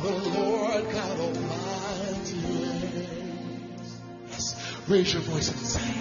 the Lord God Almighty is. Yes. Raise your voice and sing.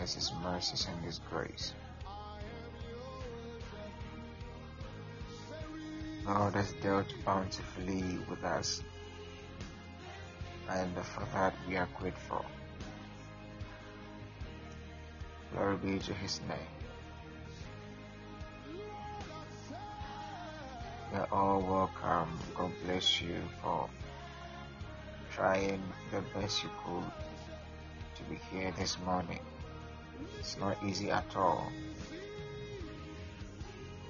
His mercies and His grace. God has dealt bountifully with us, and for that we are grateful. Glory be to His name. You're all welcome. God bless you for trying the best you could to be here this morning. It's not easy at all.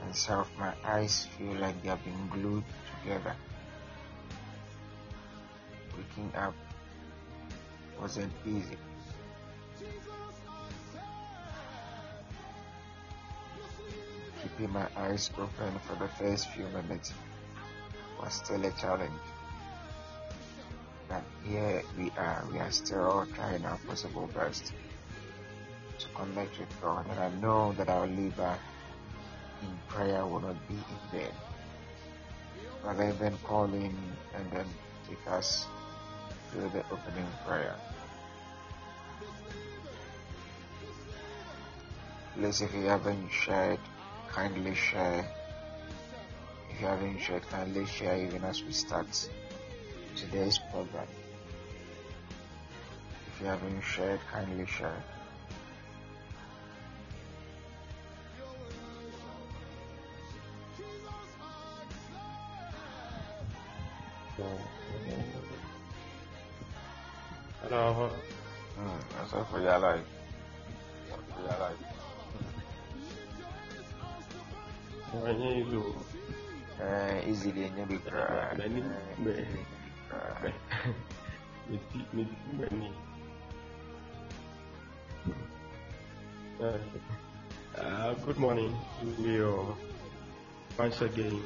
And some of my eyes feel like they have been glued together. Waking up wasn't easy. Keeping my eyes open for the first few minutes was still a challenge. But here we are, we are still trying our possible best to connect with God, and I know that our labor in prayer will not be in vain. Rather than calling and then take us to the opening prayer. Please, if you haven't shared, kindly share. If you haven't shared, kindly share even as we start today's program. If you haven't shared, kindly share. Hello. Mm, that's all for your life. For your life. Wanye ilu. Eh, easily in your cry. Many me. Meti meti many. Uh, good morning to you once again.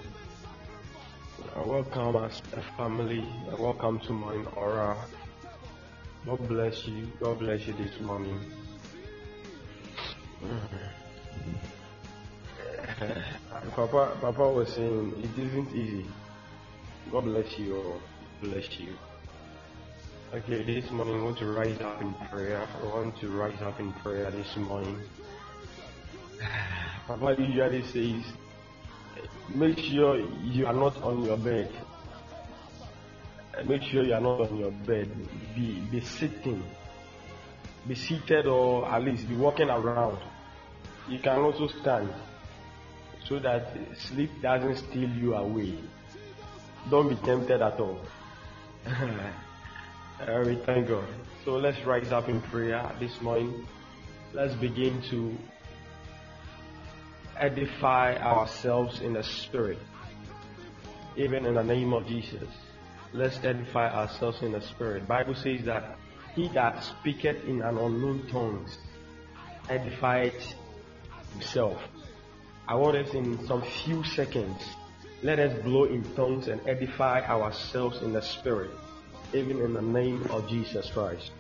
Uh, welcome as a family. Uh, welcome to Morning Aura. God bless you. God bless you this morning. Papa, Papa was saying it isn't easy. God bless you. all. Bless you. Okay, this morning I want to rise up in prayer. I want to rise up in prayer this morning. Papa usually says, make sure you are not on your bed. Make sure you are not on your bed. Be be sitting. Be seated or at least be walking around. You can also stand so that sleep doesn't steal you away. Don't be tempted at all. We thank God. So let's rise up in prayer this morning. Let's begin to edify ourselves in the spirit. Even in the name of Jesus. Let's edify ourselves in the spirit. Bible says that he that speaketh in an unknown tongues edifieth himself. I want us in some few seconds. Let us blow in tongues and edify ourselves in the spirit. Even in the name of Jesus Christ.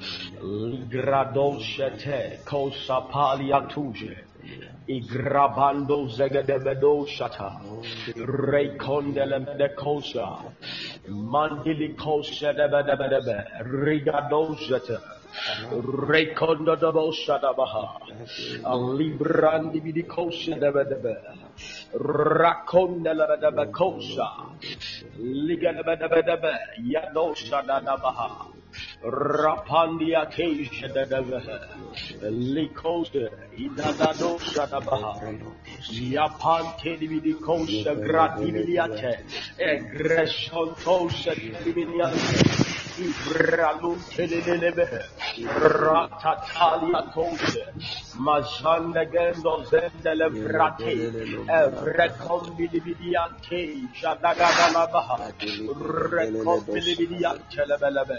Koshadadabadaba. Ligradoshete. Kosapaliatuje. Igrabando zegedebedo shata. Rekondele kosa. Mandili kosa debedebedebe. Rigadozete. Rekondo dobo shadabaha. Librandi bidi kosa debedebe. Rakondele bedebe kosa. Ligadebedebedebe. Yadosha dadabaha. Rapandia Keisha Dadaga, Likos, Idadado Shadabaha, Yapante Dividicosa Gratiliate, Egression Tosa Diviniate. İbralun telinelebe ratatalia tose majanda gendo zendele vrate rekombilibidiyan te şadagagalabaha rekombilibidiyan telebelebe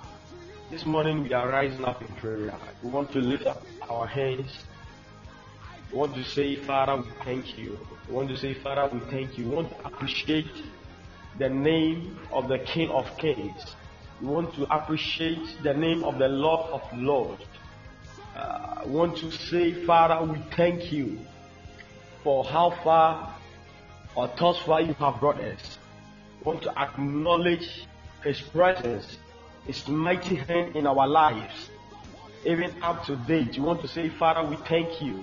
This morning we are rising up in prayer. We want to lift up our hands. We want to say, Father, we thank you. We want to say, Father, we thank you. We want to appreciate the name of the King of Kings. We want to appreciate the name of the Lord of Lords. Uh, I want to say, Father, we thank you for how far or thus far you have brought us. We want to acknowledge His presence, His mighty hand in our lives. Even up to date, we want to say, Father, we thank you.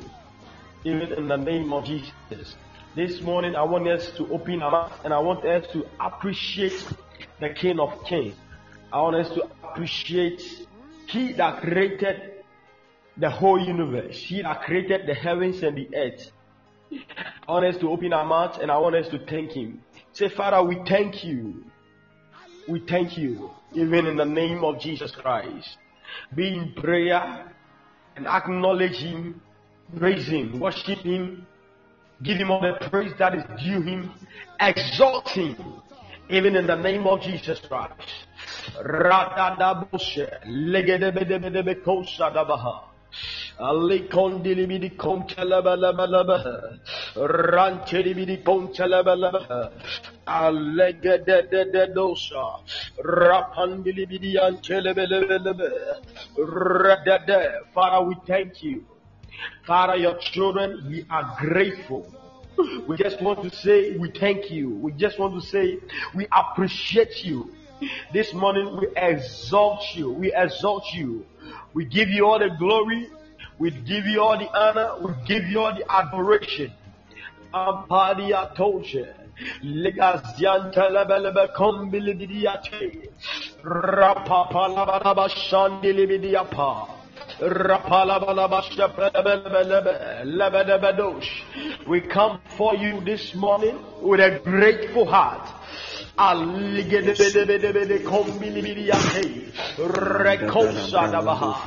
Even in the name of Jesus. This morning, I want us to open our mouth and I want us to appreciate the King of Kings. I want us to appreciate He that created the whole universe. He that created the heavens and the earth. I want us to open our mouth and I want us to thank Him. Say, Father, we thank you. We thank you, even in the name of Jesus Christ. Be in prayer and acknowledge Him, praise Him, worship Him, give Him all the praise that is due Him, exalt Him, even in the name of Jesus Christ. Alegededededosha. Rapandilibidi antelebelebelebe. Redede. Father, we thank you. Father, your children, we are grateful. We just want to say we thank you. We just want to say we appreciate you. This morning we exalt you. We exalt you. We give you all the glory. We give you all the honor. We give you all the adoration. Ampadia We come for you this morning with a grateful heart. Aligedebedebedebedekombilibiliate. Rekosa da baha.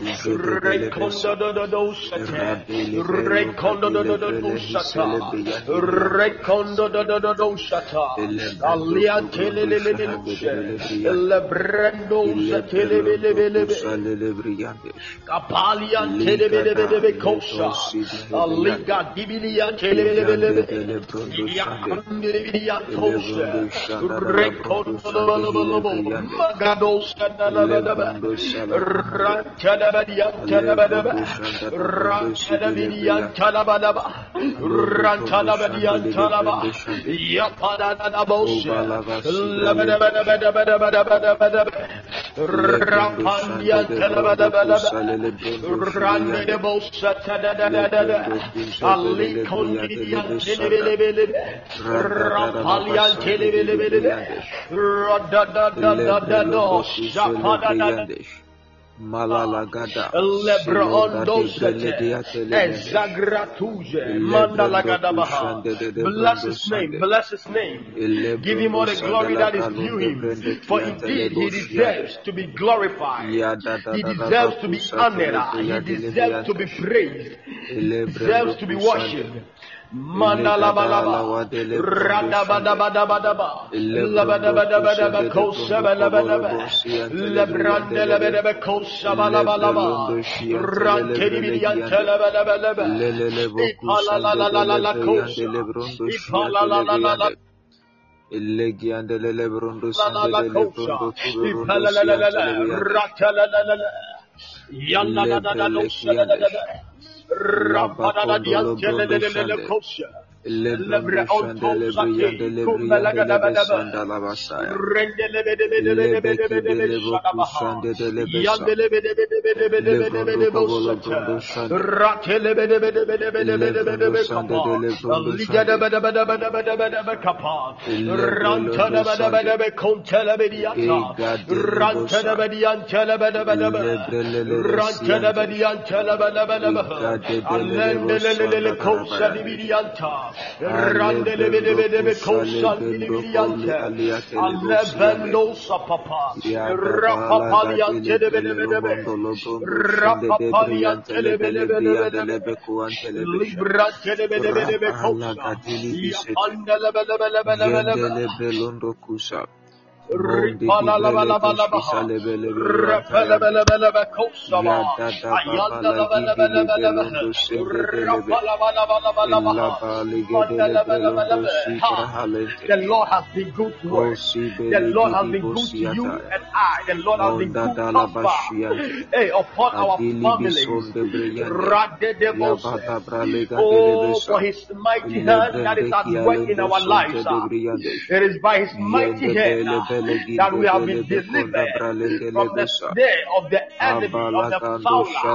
Rampalyan telebele bele ondosete Ezagratuje Mandalagadabaha Bless his name, bless his name. Give him all the glory that is due him. For indeed he deserves to be glorified. He deserves to be honored. He deserves to be praised. He deserves to be worshipped. Mandalabalaba, Radabadabadabadaba, Labadabadabadaba, Kosabalabalaba, Labrandelabalaba, Kosabalabalaba, Rankedibidian Telebalabalaba, Ipalalalala, Kosa, Ipalalalala, Legiandelele brondo sandelele brondo furo brondo siantelele yalla da da da da Rampada Diaz Telele Kosha. Lebre Delivery delivery Ranta Rande lebe lebe lebe koşan papa. Rapa telebe lebe lebe. Lebe lebe lebe. Libra lebe lebe lebe lebe lebe lebe lebe. The Lord has been good to us. The Lord has been good to you and I. The Lord has been good to us. Hey, upon our families. Oh, for his mighty hand that is at work in our lives. It is by his mighty hand that we have been delivered from the snare of the enemy, of the fowler.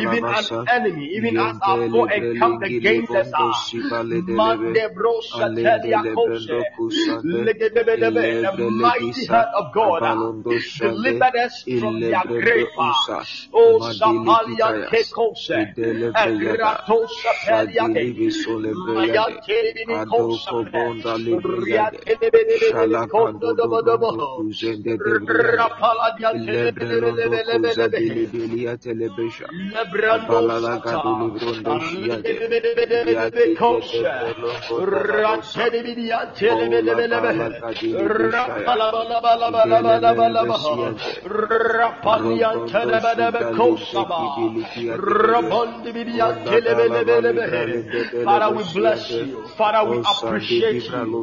Even an enemy, even as our foe encamped against us, ah. Mande bro shetelia koshe. Legedebedebe. the mighty hand of God ah, delivered us from their grave. Ah. Oh, Shapalia Kekose, Father, we bless you. Father, we appreciate you.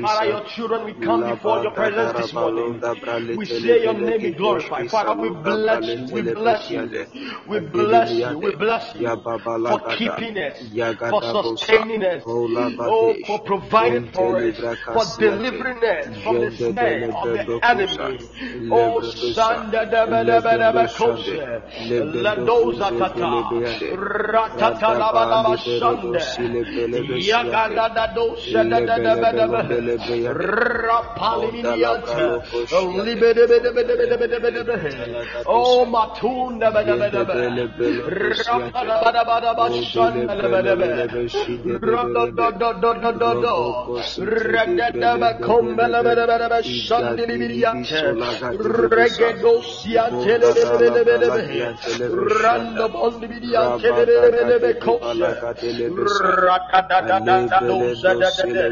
Father, your children, we come before your presence this morning. We say your name be glorified. Father, we bless you. We bless you. We bless you. We bless you for keeping us, for sustaining us, oh, for providing for us, for delivering us from the snare of the enemy. Oh, Sanda da ba da ba da ba koshe, Ladoza tata, Ratata la ba la ba shande, Yaga da da do shada Oh matunda Random on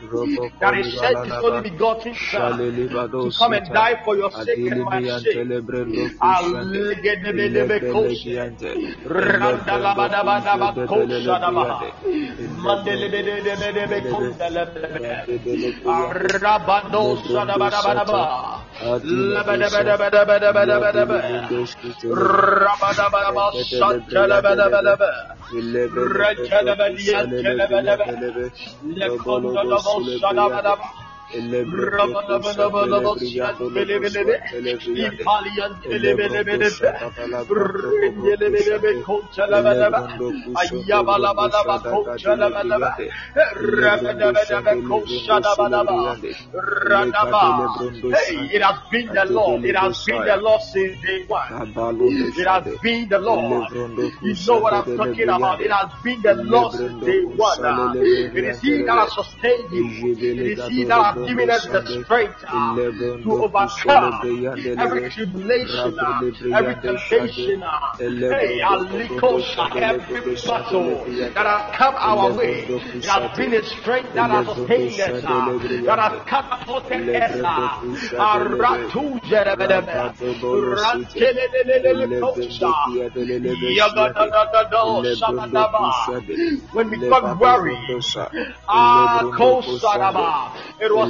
that He said is going to be gotten to come and die for your sake and my sake. Shadabadaba it has been the Lord. It has been the Lord since day one. It has been the Lord. You know what I'm talking about. It has been the Lord since day one. It is He that has sustained you. It is He that has given us the strength uh, to overcome every tribulation, uh, every temptation, uh, hey, alikosha, every battle that has come our way. It has been His strength that has sustained us, uh, that has catapulted us. uh. When we got worried, ah, kosadaba, it was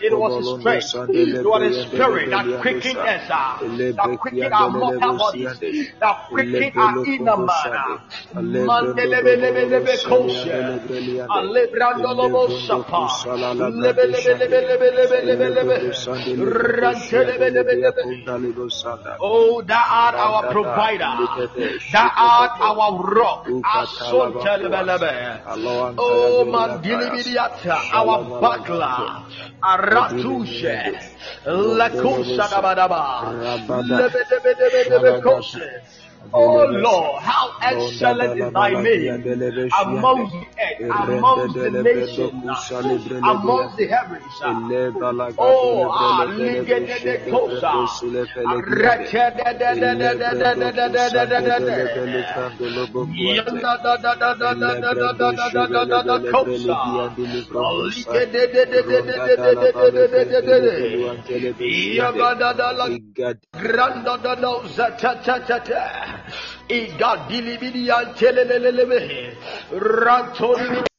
It was His strength, it was His spirit that quickened us, uh, that quickened our mortal bodies, that quickened our inner man. Mandelebelebelebe koshe, alebrandolobo shapa, lebelebelebelebelebelebe. Oh, thou art our provider. Thou art our rock. Asontelebelebe. Oh, mandilibidiata, our buckler. Aratusha la kosha dabadaba Oh Lord, how excellent is thy name among the earth, among the nations, among the heavens. Oh, ah, Granda da da Igadilibidian telelelebe. Rantori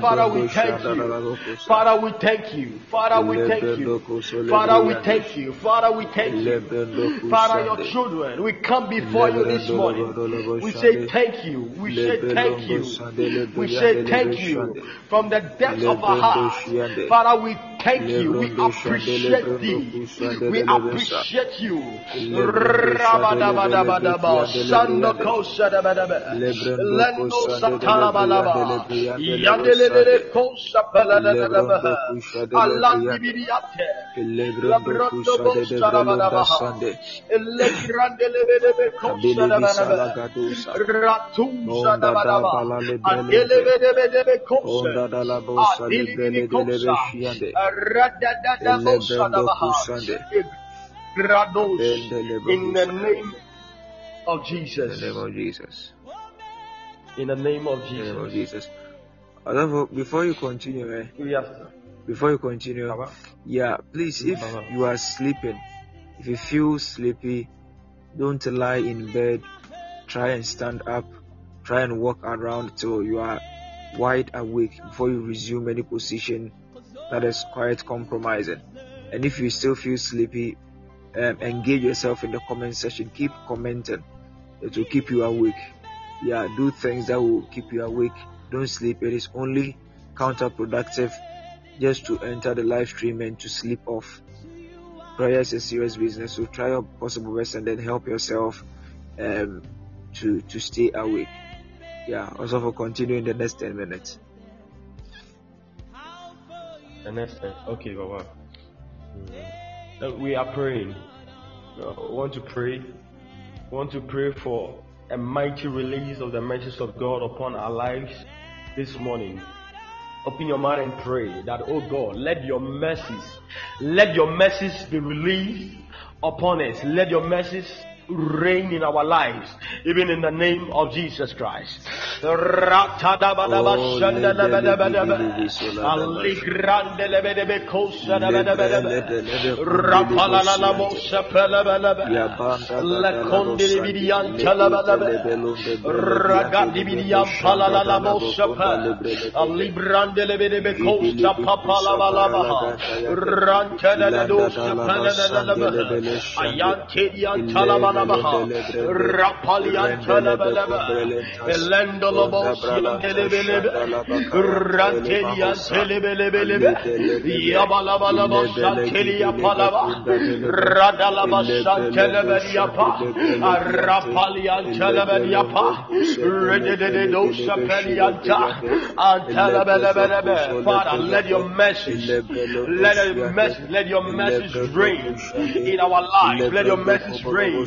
Father, we thank you. Father, we thank you. Father, we thank you. Father, we thank you. Father, we thank you. Father, your children, we come before you this morning. We say thank you. We say thank you. We say thank you from the depths of our heart. Father, we thank you. We appreciate thee. We appreciate you. Rabadabadabadaba. Sandokosadabadaba. Lendo satalabalaba. Yandelele kosapaladabadaba. In the name of Jesus. In the name of Jesus. In the name of Jesus. Before you continue, eh, Yes. Before you continue, Baba. yeah, please, if Baba. you are sleeping, if you feel sleepy, don't lie in bed. Try and stand up. Try and walk around till you are wide awake before you resume any position that is quite compromising. And if you still feel sleepy, um, engage yourself in the comment section. Keep commenting. It will keep you awake. Yeah, do things that will keep you awake. Don't sleep. It is only counterproductive just to enter the live stream and to sleep off. Prayer is a serious business, so try your possible best and then help yourself um, to to stay awake. Yeah, also for continuing the next ten minutes. The next time. Okay, Baba. Uh, We are praying. Uh, want to pray. Want to pray for a mighty release of the message of God upon our lives this morning. Open your mouth and pray that, oh God, let your mercies, let your mercies be released upon us. Let your mercies reign in our lives, even in the name of Jesus Christ. Father, let your message, let your message, let your message reign in our lives. Let your message reign,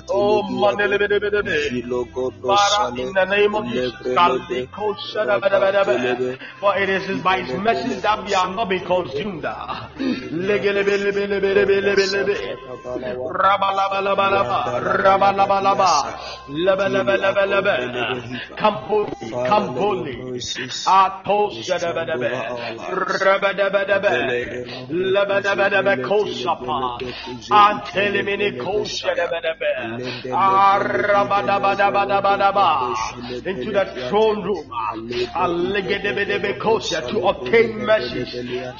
Oh. Father, in the name of Jesus, for it is by His mercy that we are not being consumed. Come boldly, come boldly. Atos rabadabadabe, lebedebedebe kosapa, antelemini koshadabadabe, arabadabadabadabadaba, into the throne room, to obtain mercy,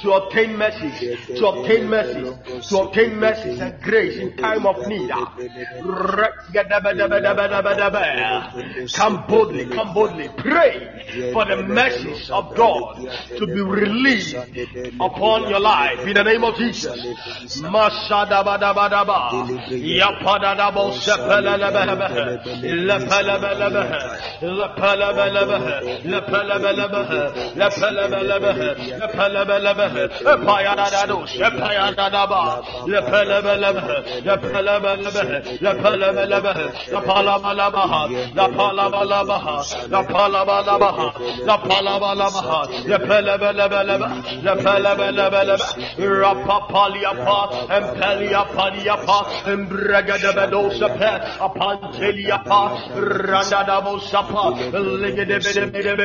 to obtain mercy, to obtain mercy, to obtain mercy and grace in time of need. Come boldly, come boldly, pray for the message of God to be released upon your life. In the name of Jesus. şepelelebehe, lepelebelebehe, lepelebelebehe, lepelebelebehe, lepelebelebehe, lepelebelebehe, epayanadadu, şepayanadaba, lepelebelebehe, lepelebelebehe, lepelebelebehe, lepalamalamaha, lepalamalamaha, lepalamalamaha, lepalamalamaha, lepelebelebelebe, lepelebelebelebe, rapapalyapa, empelyapa, yapa, embregedebedosa, Apanteliapa,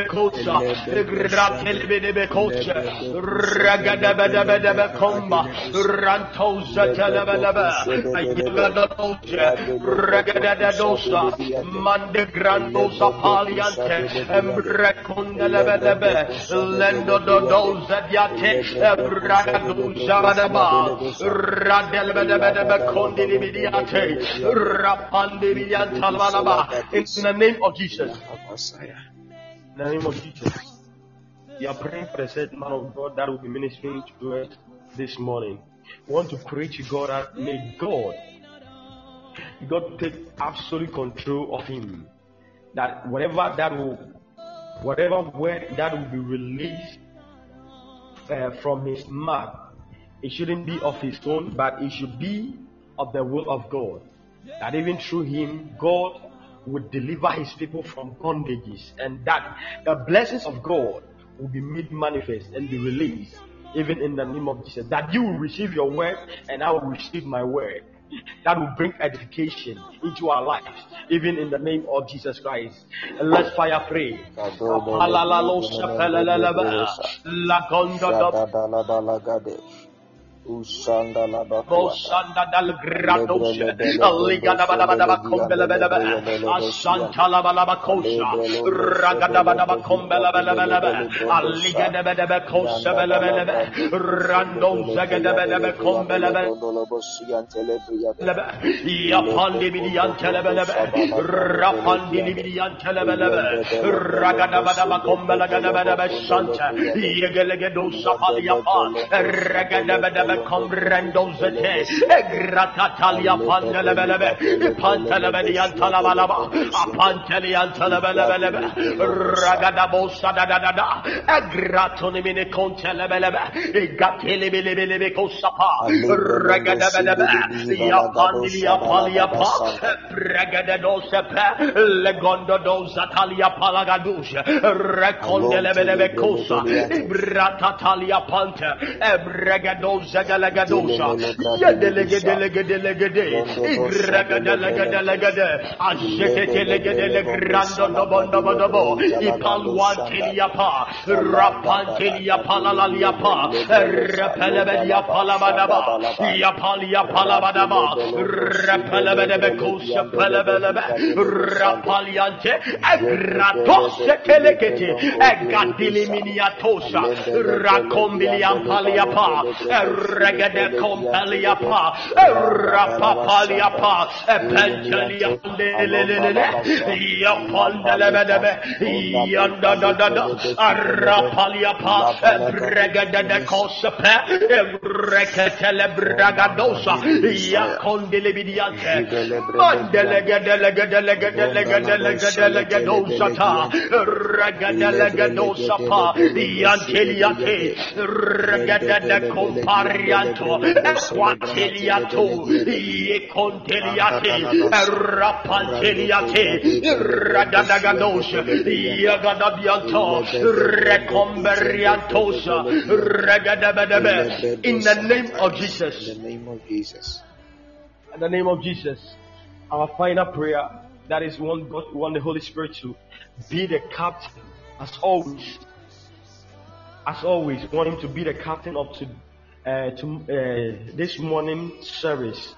Kosa, Gratelebedebe Kosa, Ragadabedebedebe Komba, Rantosa Telebelebe, Ayebedebosa, Ragadadosa, Mande Grandosa Paliante, Embrecondelebedebe, Lendo Dodosa Diate, Bragadosa Badaba, Radelebedebedebe Condilibidiate, in the name of Jesus. In the name of Jesus. You are praying for the said man of God that will be ministering to us this morning. We want to pray to God that may God, God take absolute control of him. That whatever that will, whatever word that will be released uh, from his mouth, it shouldn't be of his own, but it should be of the will of God. That even through him, God would deliver his people from bondages, and that the blessings of God will be made manifest and be released, even in the name of Jesus. That you will receive your word, and I will receive my word. That will bring edification into our lives, even in the name of Jesus Christ. And let's fire pray. La. Bosanda dal gradoshe, Aligada badabada kombela belebe, Asanta la balaba kosha, Ragada badaba kombela belebe, Aligada badaba kosha belebe, Rando zagada badaba kombela belebe, Yapandi bidiyan telebelebe, Rapandi bidiyan telebelebe, Ragada badaba kombela gada badaba santa, Yegelege dosa paliapa, Ragada badaba comprendo zete gratatalia pandelebelebe pantelebelian talabalaba apantelian telebelebelebe ragada bosa da da da da. Egratoni mine kontelebelebe gatelebelebelebe kosapa. Ragada belebe ya pandilia palia pa. Ragada dosepe legondo dosa talia palagadusha rekondelebelebe kosa. Bratatalia pante. Ebregadosa Galagadosa, Yadelegedelegede, Igragadelegede, Ashetelegede, Grando Dobondo Bodobo, Ipalwanteliapa, Rapanteliapa, Lalaliapa, Repelebedia Palabadaba, Yapalia Palabadaba, Repelebedebekosha Pelebelebe, Rapaliante, Agratose Telegete, Agadiliminiatosa, Rakombiliam Paliapa, regede compeliapa, rapapaliapa, pentelia lelelele, yapandelebedebe, yandadadada, rapaliapa, regede de cosepe, reketele bragadosa, yakondelebidiante, mandelegedelegedelegedelegedelegedosa, regedelegedosa, yanteliate, regede comparianto, quanteliato, ye conteliate, rapanteliate, radadagados, yagadabianto, recomberiantosa, regadabedebe. In the name of Jesus. In the name of Jesus. In the name of Jesus. Our final prayer, that is one God, one the Holy Spirit to be the captain, as always. As always, want him to be the captain of to, uh, to uh, this morning service.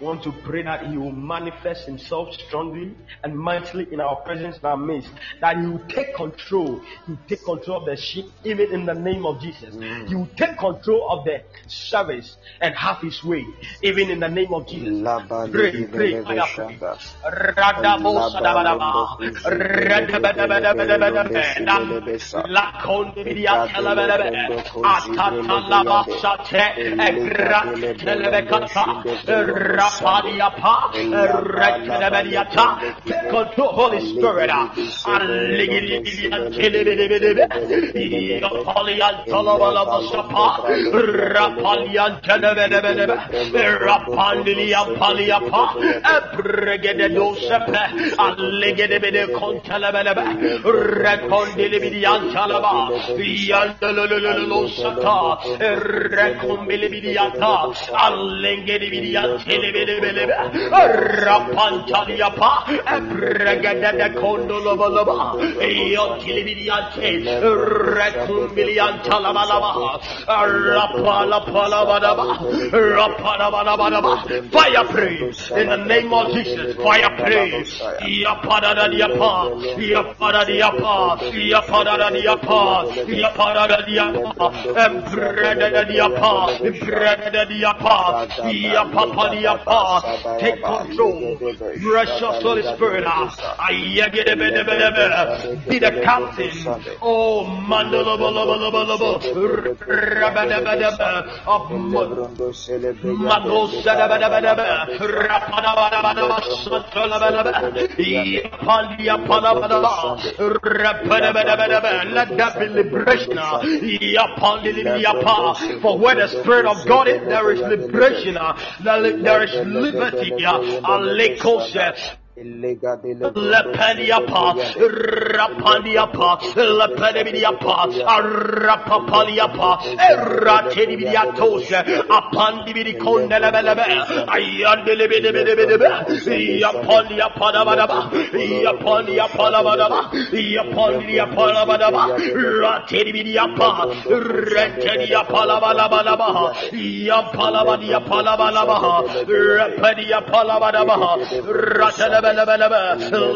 Want to pray that He will manifest Himself strongly and mightily in our presence and our midst. That He will take control. He will take control of the sheep, even in the name of Jesus. He will take control of the service and have His way, even in the name of Jesus. Pray, pray, pray. Take control, Holy Spirit. Rekonbilibiliyata, allengebilibiliyata, Ebregede Condolobalaba, Yontilibidiante, Recombilian Talabalaba, Rapalapalabadaba, Rapalabadabadaba, Fire praise. In the name of Jesus, fire praise, Yapada Diapa, Yapada Diapa, Yapada Diapa, Yapada Take control, precious Holy Spirit, be the captain, oh let that for where the Spirit of God. Is, there is liberation, there is liberty. Alekose, Lepediapa, Rapandiapa, Lepediapa, Rapapaliapa, Ayandelebedebedebe, Belebelebe,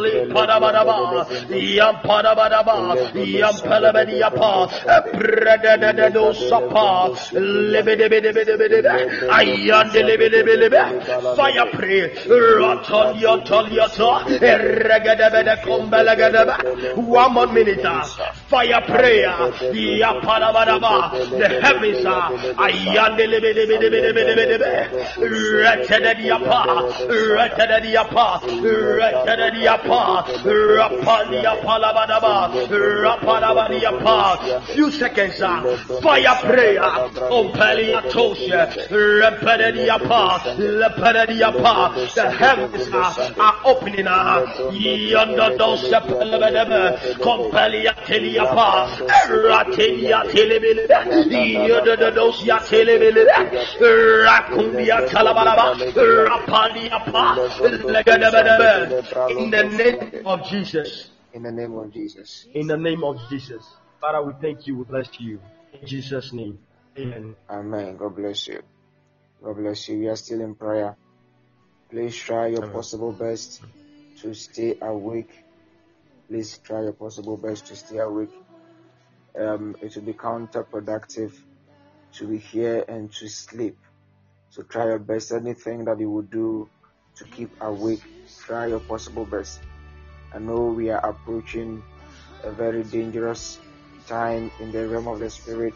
Lipadabadaba, Yampadabadaba, Yampelebediapa, Predededo Sapa, Libidibidibidibidib, Ayandelibidibidib, Fire pray, Roton one more minute, ah. fire prayer, ah. Yapadabadaba, the heavens ah. are Ayandelibidibidibidibidib, Retedediapa, Retedediapa, Few seconds, uh, fire prayer, Ompeliatosha, Repediapa, Lepediapa, the heavens uh, are opening, uh, yonder those Compeliateliapa, Ratelia Telebele, yonder those Yatelebele, Racumbia Talabalaba, In the name of Jesus. In the name of Jesus. In the name of Jesus. Father, we thank you. We bless you. In Jesus' name. Amen. Amen. God bless you. God bless you. We are still in prayer. Please try your possible best to stay awake. Please try your possible best to stay awake. Um, it will be counterproductive to be here and to sleep. So try your best. Anything that you will do to keep awake, try your possible best. I know we are approaching a very dangerous time in the realm of the spirit.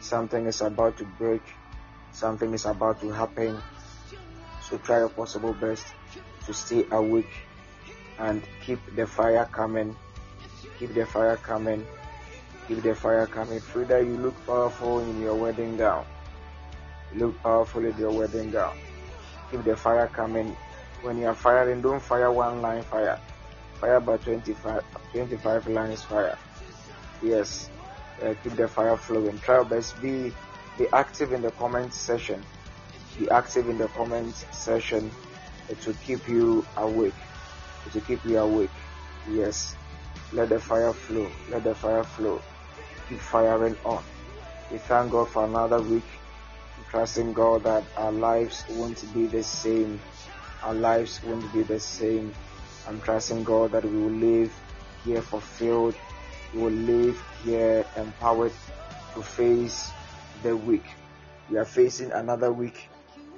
Something is about to break, something is about to happen. So try your possible best to stay awake and keep the fire coming. Keep the fire coming. Keep the fire coming. Frida, you look powerful in your wedding gown. You look powerful in your wedding gown. Keep the fire coming when you are firing, don't fire one line fire. Fire about 25, 25 lines fire. Yes, uh, keep the fire flowing. Try your best. Be be active in the comment section. Be active in the comment section to keep you awake. To keep you awake. Yes. Let the fire flow. Let the fire flow. Keep firing on. We thank God for another week. Trusting God that our lives won't be the same our lives won't be the same. I'm trusting God that we will live here fulfilled. We will live here empowered to face the week. We are facing another week,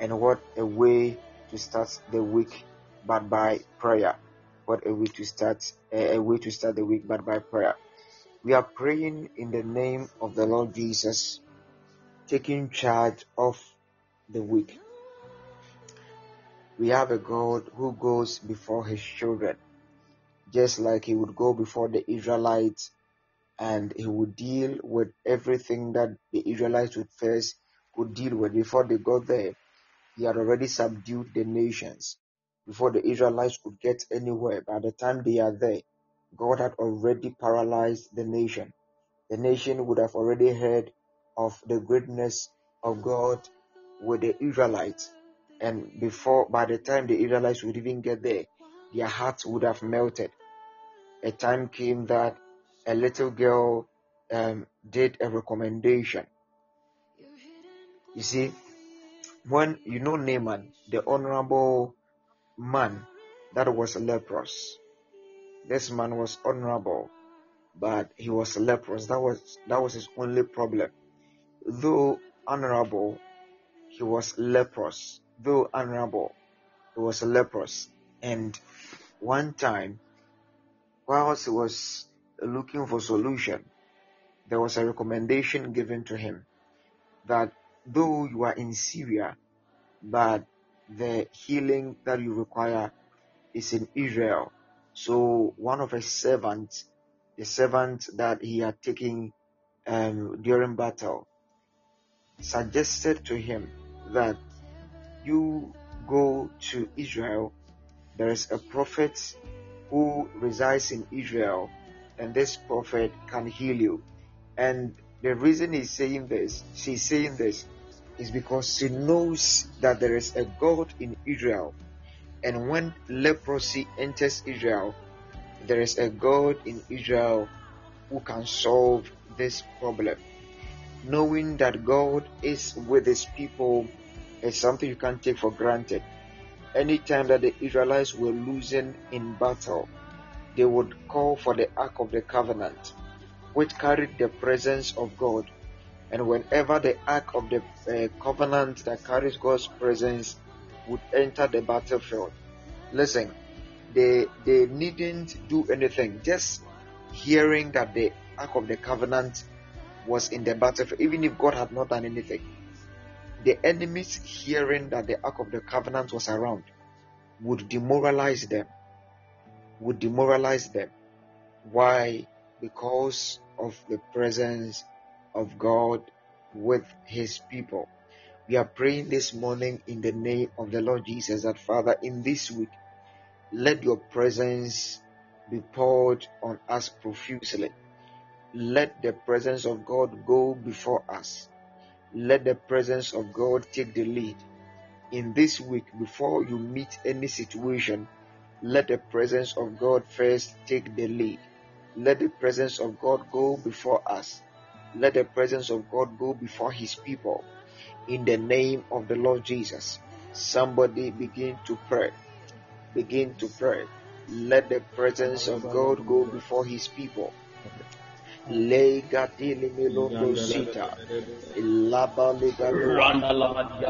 and what a way to start the week but by prayer. What a way to start a way to start the week but by prayer. We are praying in the name of the Lord Jesus, taking charge of the week. We have a God who goes before his children, just like he would go before the Israelites and he would deal with everything that the Israelites would face, would deal with before they got there. He had already subdued the nations before the Israelites could get anywhere. By the time they are there, God had already paralyzed the nation. The nation would have already heard of the greatness of God with the Israelites. And before, by the time the Israelites would even get there, their hearts would have melted. A time came that a little girl um, did a recommendation. You see, when you know Naaman, the honorable man that was leprous, this man was honorable, but he was leprous. That was that was his only problem. Though honorable, he was leprous. Though honorable, he was a leprous. And one time, whilst he was looking for solution, there was a recommendation given to him that though you are in Syria, but the healing that you require is in Israel. So one of his servants, the servant that he had taken um, during battle, suggested to him that you go to Israel. There is a prophet who resides in Israel and this prophet can heal you. And the reason he's saying this, she's saying this, is because she knows that there is a God in Israel. And when leprosy enters Israel, there is a God in Israel who can solve this problem. Knowing that God is with his people is something you can't take for granted. Anytime that the Israelites were losing in battle, they would call for the Ark of the Covenant, which carried the presence of God. And whenever the Ark of the uh, Covenant that carries God's presence would enter the battlefield, listen, they they needn't do anything. Just hearing that the Ark of the Covenant was in the battlefield, even if God had not done anything, the enemies hearing that the Ark of the Covenant was around would demoralize them would demoralize them. Why? Because of the presence of God with His people. We are praying this morning in the name of the Lord Jesus that Father, in this week, let your presence be poured on us profusely. Let the presence of God go before us. Let the presence of God take the lead. In this week, before you meet any situation, let the presence of God first take the lead. Let the presence of God go before us. Let the presence of God go before His people. In the name of the Lord Jesus, somebody begin to pray. Begin to pray. Let the presence of God go before His people. Legatili milondo sita. Laba ligado.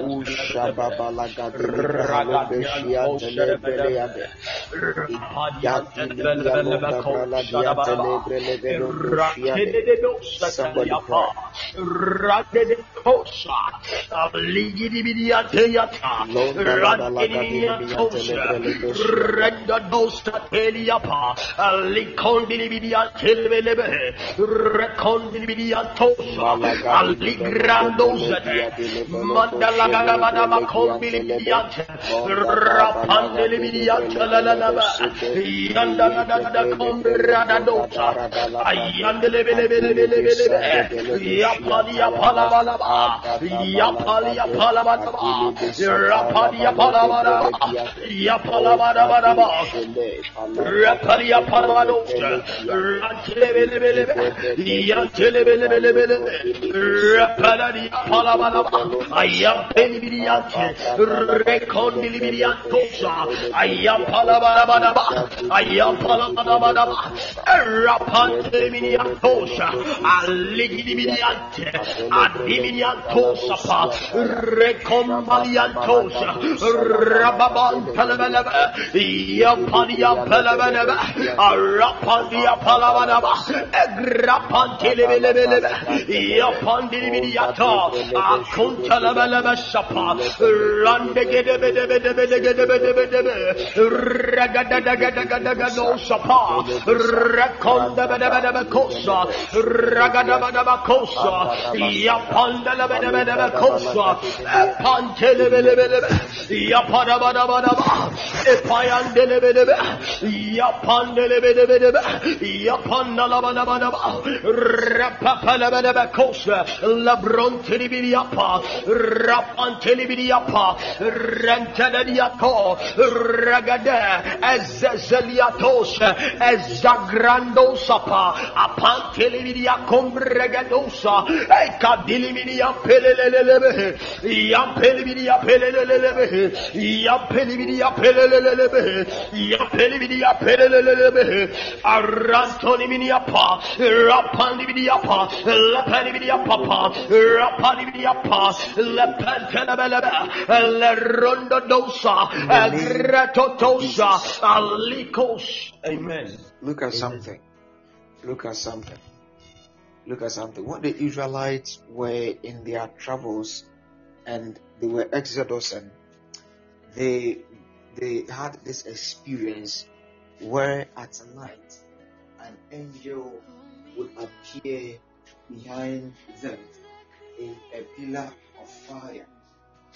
Ushaba balagadili kalombe shiantele beleade. Igatili bialonda brala diantele brelevelondo shiade. Somebody pray. Londa Ayandalaba, Yandanadakombradadosa, Ayandelebelebelebelebe, Yapali Yapalabalaba, Yapali Yapalabalaba, Rapali Yapalabalaba, Yapalabalaba, Rapali Yapalabadosa, Rantelebelebelebe, Yantelebelebelebe, Rapali Yapalabalaba, Ayampeli Biriyanti, Rekondili Biriyantosa, Ayampalaba, Rapanteminyantosha, Aligidiminiante, Adiminiantosapa, Recombaliantosha, Rababantelebelebe, Yampadia Pelebelebe, Rapandia Palabanaba, Grapantelebelebe, Yapandiminiata, Akuntelebelebe Sapa, Randegedebedebedebedebedebe, Regadagadagadagadosa, Ezezeliatos, Ezagrandosapa, Apantelibidia Combregadosa, Ekadilimidia Pelelelebe, Yampelibidia Pelelelebe, Yampelibidia Pelelelebe, Yampelibidia Pelelelebe, Arantonimidia Pa, Rapandibidia Pa, Lapanibidia Papa, Rapanibidia Pa, Lepentelebelebe, Lerondo Dosa, Gratotosa, Alikos. Amen. Look at something. Look at something. Look at something. When the Israelites were in their travels and they were exodus and they they had this experience where at night an angel would appear behind them in a pillar of fire.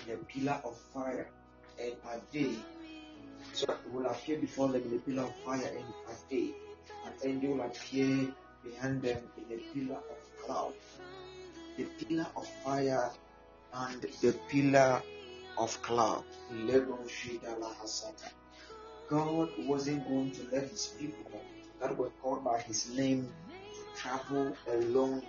In a pillar of fire. And at day will appear before them in a pillar of fire and at day an angel will appear behind them in a pillar of cloud. The pillar of fire and the pillar of cloud. God wasn't going to let his people that were called by his name to travel alone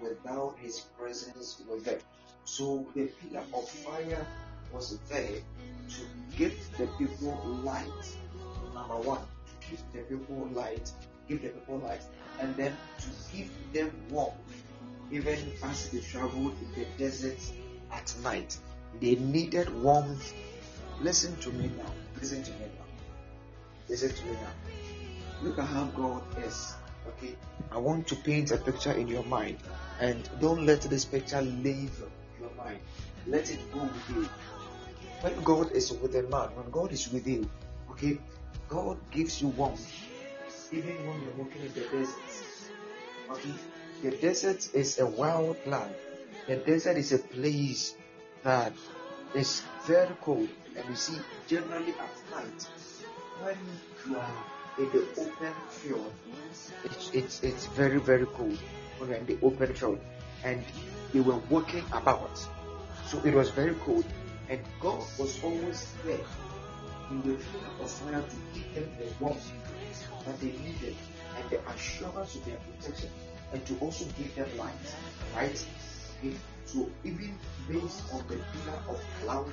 without his presence with them. So the pillar of fire was there to give the people light. Number one, to give the people light, give the people light, and then to give them warmth, even as they traveled in the desert at night. They needed warmth. Listen to me now. Listen to me now. Listen to me now. Look at how God is. Okay, I want to paint a picture in your mind, and don't let this picture leave your mind. Let it go with you when God is with a man, when God is with you, okay, God gives you warmth, even when you're walking in the desert. Okay, the desert is a wild land. The desert is a place that is very cold, and you see, generally at night, when you are in the open field, it's it's, it's very very cold when you're in the open field, and they were walking about, so it was very cold and God was always there in the pillar of fire to give them the warmth that they needed and the assurance of their protection and to also give them light. Right? Okay. So even based on the pillar of cloud,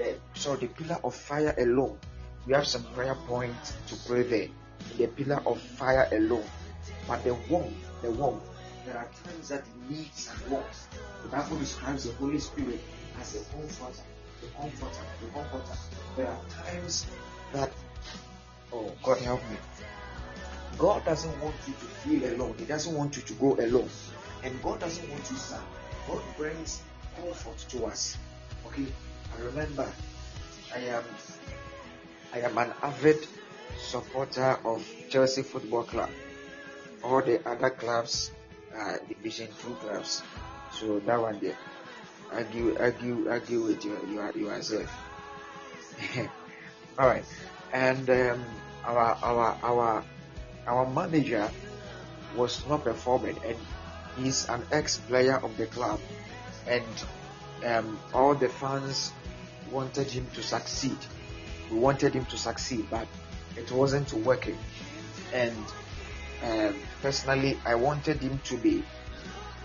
eh, so the pillar of fire alone, we have some prayer points to pray there. The pillar of fire alone. But the warmth, the warmth, there are times that need some warmth. The Bible describes the Holy Spirit as a comforter, the comforter, the comforter. There are times that, oh, God help me. God doesn't want you to feel alone. He doesn't want you to go alone. And God doesn't want you sad. God brings comfort to us. Okay? I remember I am I am an avid supporter of Chelsea Football Club. All the other clubs are Division Two clubs. So that one there argue argue argue with you you, you yourself all right and um, our our our our manager was not performing and he's an ex-player of the club and um, all the fans wanted him to succeed. We wanted him to succeed but it wasn't working. And um, personally i wanted him to be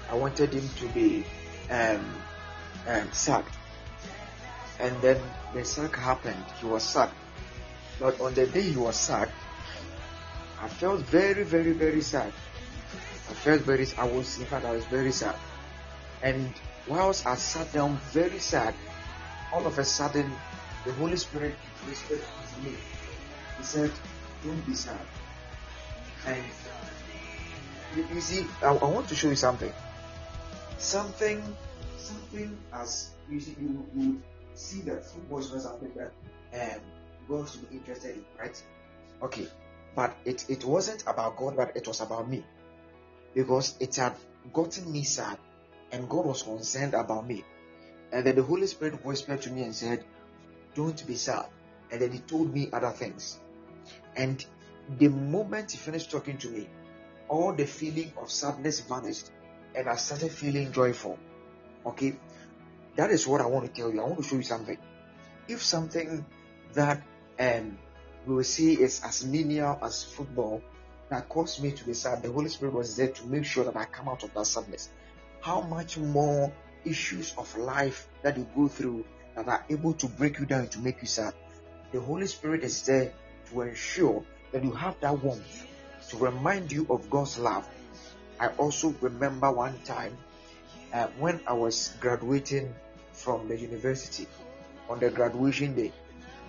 i wanted him to be um, um, sacked. And then the sack happened. He was sacked. But on the day he was sacked, I felt very, very, very sad. I felt very, I was, in fact, I was very sad. And whilst I sat down very sad, all of a sudden, the Holy Spirit whispered to me. He said, Don't be sad. And you, see, I, I want to show you something. Something, something as you see, you, you see that football is not something that um, God should be interested in, right? Okay, but it, it wasn't about God, but it was about me. Because it had gotten me sad, and God was concerned about me. And then the Holy Spirit whispered to me and said, Don't be sad. And then He told me other things. And the moment He finished talking to me, all the feeling of sadness vanished, and I started feeling joyful. Okay, that is what I want to tell you. I want to show you something. If something that um, we will see is as linear as football that caused me to be sad, the Holy Spirit was there to make sure that I come out of that sadness. How much more issues of life that you go through that are able to break you down to make you sad? The Holy Spirit is there to ensure that you have that warmth to remind you of God's love. I also remember one time uh, when I was graduating from the university on the graduation day.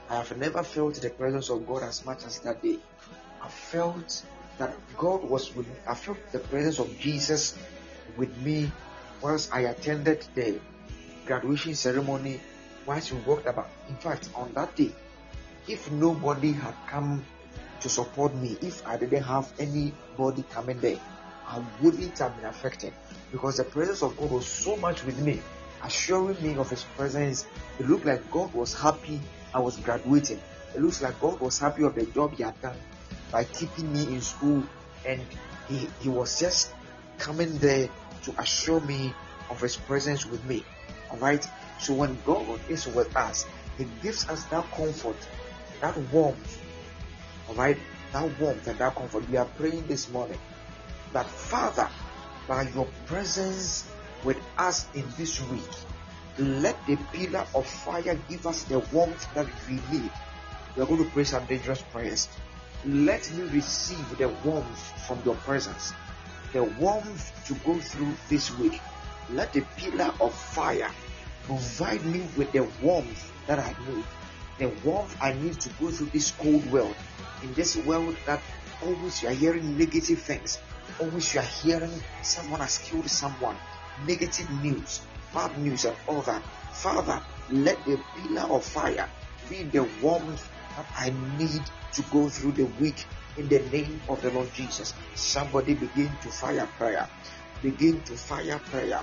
I have never felt the presence of God as much as that day. I felt that God was with me. I felt the presence of Jesus with me whilst I attended the graduation ceremony, whilst we walked about. In fact, on that day, if nobody had come to support me, if I didn't have anybody coming there, I wouldn't have been affected because the presence of God was so much with me assuring me of his presence. It looked like God was happy I was graduating. It looks like God was happy of the job he had done by keeping me in school and he, he was just coming there to assure me of his presence with me. Alright? So when God is with us, he gives us that comfort, that warmth. Alright? That warmth and that comfort. We are praying this morning that Father, by your presence with us in this week. Let the pillar of fire give us the warmth that we need. We are going to pray some dangerous prayers. Let me receive the warmth from your presence, the warmth to go through this week. Let the pillar of fire provide me with the warmth that I need, the warmth I need to go through this cold world. In this world that always you are hearing negative things, Oh, always you are hearing someone has killed someone, negative news, bad news, and all that. Father, let the pillar of fire be the warmth that I need to go through the week in the name of the Lord Jesus. Somebody begin to fire prayer. Begin to fire prayer.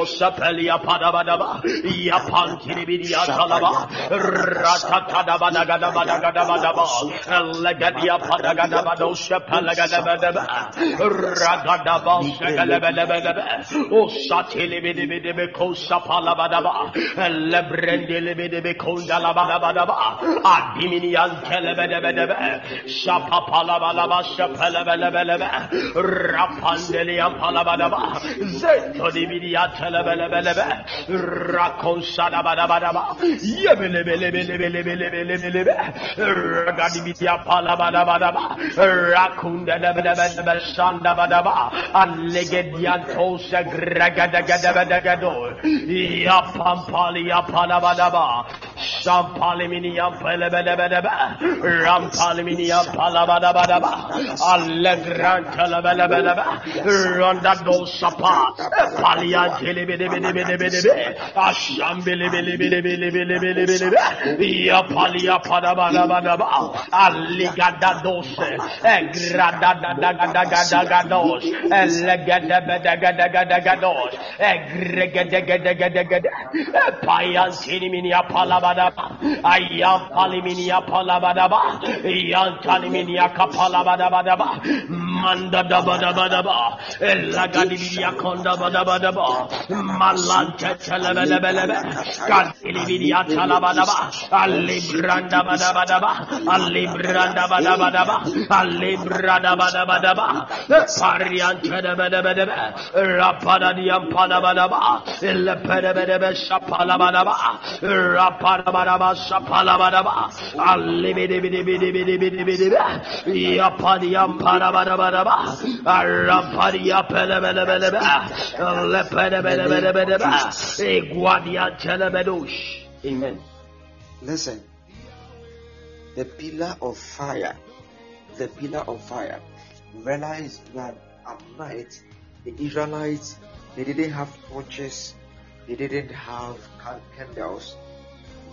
Mossapeli yapadabadaba, yapan kiribir yatalaba, ratakadabadagadabadagadabadaba, legedi yapadagadabadı o sepelegadabadaba, ragadaba o segelebelebelebe, o satili bidi bidi bi kusapalabadaba, lebrendili bidi bi kundalabadabadaba, adimini yan kelebedebedebe, şapapalabalaba sepelebelebelebe, rapandeli yapalabadaba, zeytoni bidi yatalaba, bele bele be. Rakonsa da bada bada ba. Ye bele bele bele bele bele bele bele be. Ragadi biti apala bada bada ba. Rakunda da bada bada bada sanda bada ba. Allegedian tosa gragada gada bada gado. Ya pampali ya pala bada ba. Şampali mini ya bele bele bele be. Rampali mini ya pala bada bada ba. Allegran kala bele bele be. Ronda dosa pa. Pali angeli bele bele bele bele bele be. Aşam bele bele bele bele bele bele bele be. Yapal yapada bana bana ba. Alli gada dos. Egrada da da da da da da dos. Elle gada bada gada gada gada dos. Egre gada gada gada gada. Payan seni min yapala bana ba. Ayyan palimin yapala bana ba. Yan talimin yakapala bana bana ba. Manda da bada bada ba. Ella gadi bir yakonda bada bada ba. Mallan çeçelebe lebe lebe. Kalkilibin yatala badaba. Allibranda badaba daba. Allibranda badaba daba. Allibranda badaba daba. Paryan çelebe lebe lebe. Rapada diyan padaba daba. Lepedebe lebe şapalaba daba. Rapada badaba şapalaba daba. Allibidi bidi bidi bidi bidi bidi. Yapan yan padaba daba daba. Rapadi yapelebe lebe lebe. Lepedebe Amen. Listen, the pillar of fire, the pillar of fire. Realize that at night the Israelites they didn't have torches, they didn't have candles.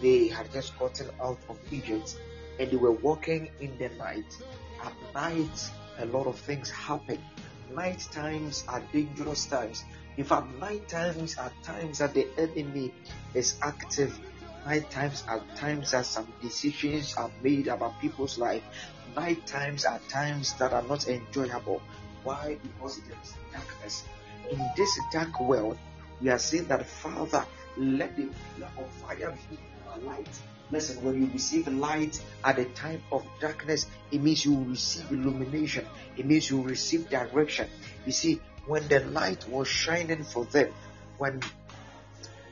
They had just gotten out of Egypt and they were walking in the night. At night, a lot of things happen. Night times are dangerous times. In fact, night times are times that the enemy is active. Night times are times that some decisions are made about people's life. Night times are times that are not enjoyable. Why? Because there is darkness. In this dark world, we are saying that Father, let the pillar of fire be our light. Listen, when you receive light at the time of darkness, it means you will receive illumination. It means you receive direction. You see, when the light was shining for them, when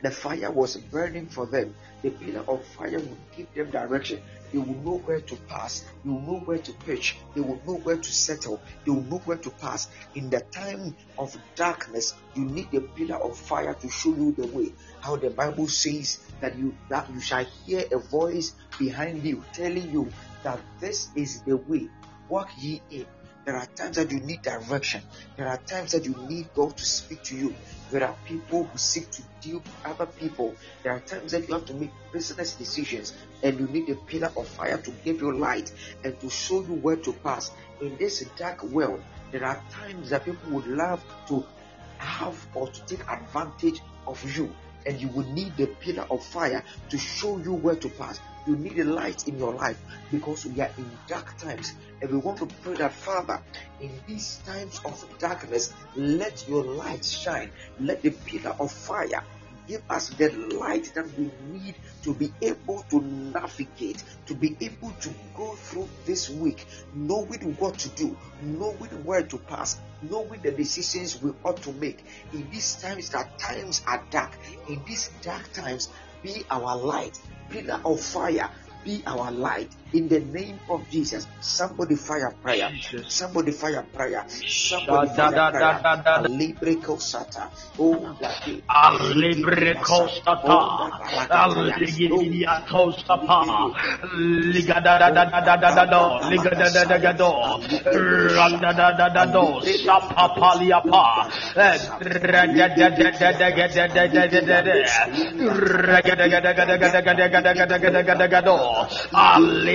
the fire was burning for them, the pillar of fire would give them direction. They will know where to pass. They will know where to pitch. They will know where to settle. They will know where to pass. In the time of darkness, you need the pillar of fire to show you the way. How the Bible says that you that you shall hear a voice behind you telling you that this is the way. Walk ye in. There are times that you need direction. There are times that you need God to speak to you. There are people who seek to deal with other people. There are times that you have to make business decisions and you need a pillar of fire to give you light and to show you where to pass. In this dark world, there are times that people would love to have or to take advantage of you and you will need the pillar of fire to show you where to pass. You need a light in your life because we are in dark times and we want to pray that Father, in these times of darkness, let your light shine. Let the pillar of fire give us the light that we need to be able to navigate, to be able to go through this week, knowing what to do, knowing where to pass, knowing the decisions we ought to make. In these times that times are dark, in these dark times, be our light, pillar of fire. Be our light in the name of Jesus. Somebody fire prayer. Somebody fire prayer. Somebody fire prayer. Libre kosata. Oh, lake. Alibre costata, aligidia costapa, ligada da da da da da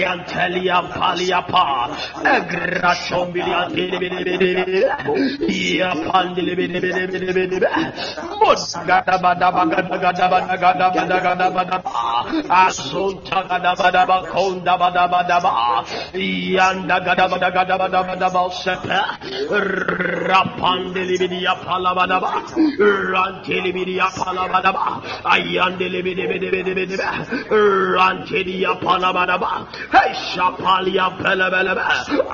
Brilliant Elia Paliapa Graçom Brilliant Ya Pandili Bili Bili Bili Bili bili bili bili Gada Bada Bagada Gada Bada Gada Bada Gada Bada Asunta Gada Bada Bakonda Bada Bada Yanda Gada Bada Gada Bada Bada Balsepe Rapandili Bili Yapala Bada Rantili Bili Yapala Bada Ayandili Bili Bili Bili Bili bili. Rantili Yapala Bada hey şapali yapele bele be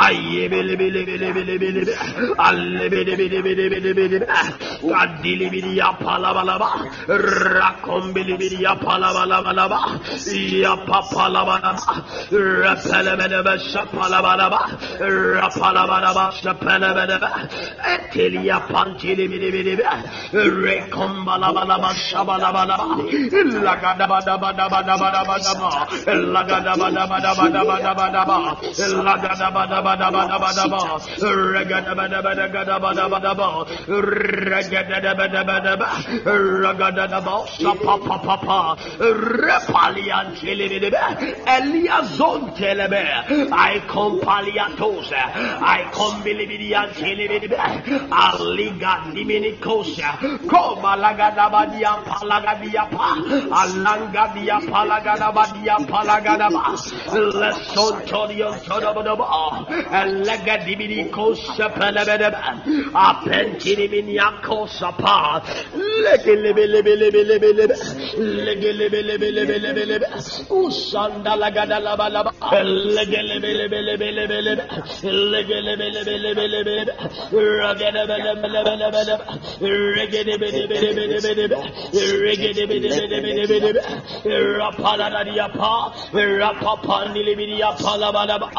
ayye bili bili bili bili bili be alle bili bili bili bili bili be kadili bidi yapala bala ba rakom bili bidi yapala bala bala ba yapapala bala ba repele bele be şapala bala ba rapala bala ba şapele bele be eteli yapan tili bili bili be rekom bala bala ba şabala bala ba lagada bada bada bada bada bada ba lagada bada bada bada Badabadabadaba, Lagadabadabadabadabadaba, Repalian I compaliatos, I combilibidian Telebe, Aliga Leson Tonion Tonabadaba, Legadiminico biri yapala bana ba.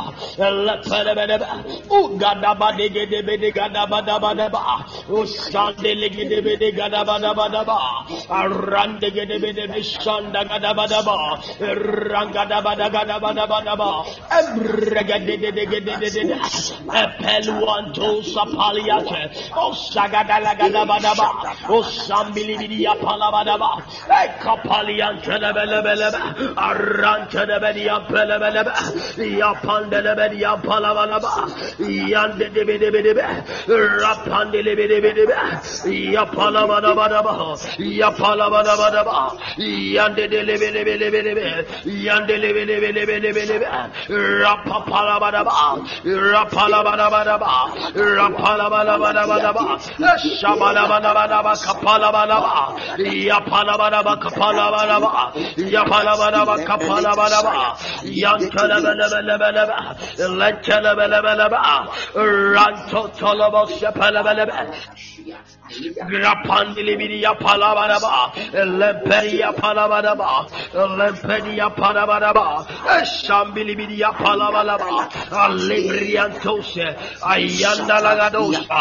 Latana bana ba. Ugana bana gede beni gana bana bana ba. Uşandele gede beni gana bana bana ba. Arrande gede beni bişanda gana bana ba. Rangada bana gana bana bana ba. Emre gede gede gede gede. Epelwanto sapaliyate. Osagadala gana bana ba. Osambili biri yapala bana ba. Ekapaliyan kelebelebelebe. Arran kelebeliyan pelebele delebe, yapan delebe, yapalabalaba, yan delebe delebe delebe, rapan delebe delebe delebe, yapalabalaba, yapalabalaba, yan delebe delebe delebe delebe, yan delebe delebe delebe delebe, rapapalabalaba, rapalabalabalaba, rapalabalabalaba, şabalabalabalaba, kapalabalaba, yapalabalaba, kapalabalaba, yapalabalaba, kapalabalaba, yan Lekalabalabalaba, Lekalabalabalaba, Rantotolobos Shapalabalaba. Rapandili biri yapala baraba, lemperi yapala baraba, lemperi yapala baraba, şambili biri yapala baraba, alebriyan tose, ayyanda lagadosa,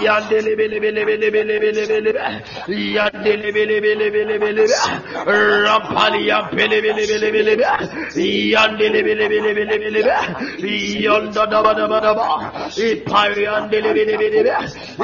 yandeli bili bili bili bili bili bili bili, yandeli bili bili bili bili bili, rampali yampeli bili bili bili bili, yandeli bili bili bili bili bili, yanda daba daba daba, ipari yandeli bili bili bili,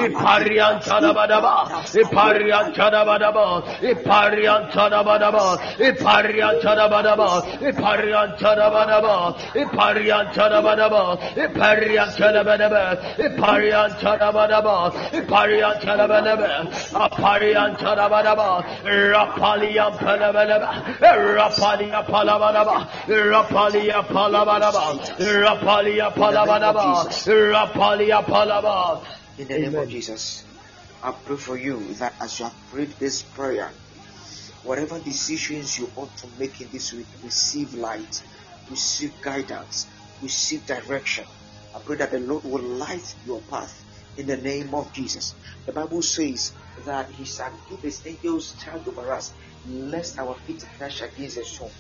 ipari Iparian Tadabadaba, Iparian Tadabadaba, Iparian Tadabadaba, Iparian Tadabadaba, Iparian Tadabadaba, Iparian Tadabadaba, Iparian Tadabadaba, Iparian Tadabadaba, Iparian Tadabadaba, Aparian Tadabadaba, Rapalian Palabadaba, Rapalia Palabadaba, Rapalia Palabadaba, Rapalia Palabadaba, Rapalia Palabadaba. In the name of Jesus, I pray for you that as you have prayed this prayer, whatever decisions you ought to make in this week, receive light, receive guidance, receive direction. I pray that the Lord will light your path in the name of Jesus. The Bible says that He shall give His angels charge over us, lest our feet dash against a stone.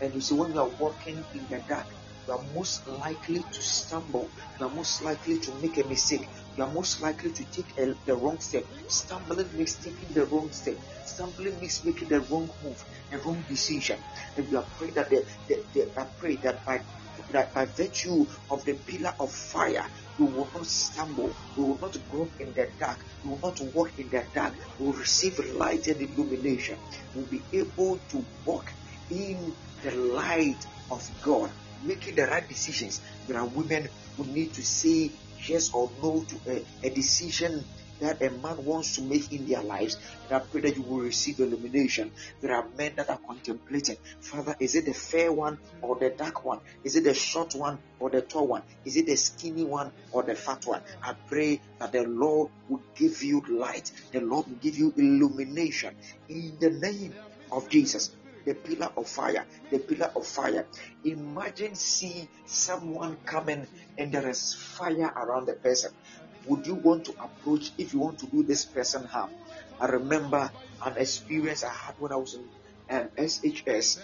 And you see when you are walking in the dark you are most likely to stumble. You are most likely to make a mistake. You are most likely to take a, the wrong step. Stumbling means taking the wrong step. Stumbling means making the wrong move the wrong decision. And you are praying that the, the, the, I pray that by that by virtue of the pillar of fire, you will not stumble, you will not grope in the dark, you will not walk in the dark, you will receive light and illumination, will be able to walk in the light of God, making the right decisions. There are women who need to say yes or no to a, a decision that a man wants to make in their lives, and I pray that you will receive illumination. There are men that are contemplating, Father, is it the fair one or the dark one? Is it the short one or the tall one? Is it the skinny one or the fat one? I pray that the Lord will give you light, the Lord will give you illumination in the name of Jesus the pillar of fire, the pillar of fire. Imagine see someone coming and there is fire around the person. Would you want to approach if you want to do this person harm? I remember an experience I had when I was in um, SHS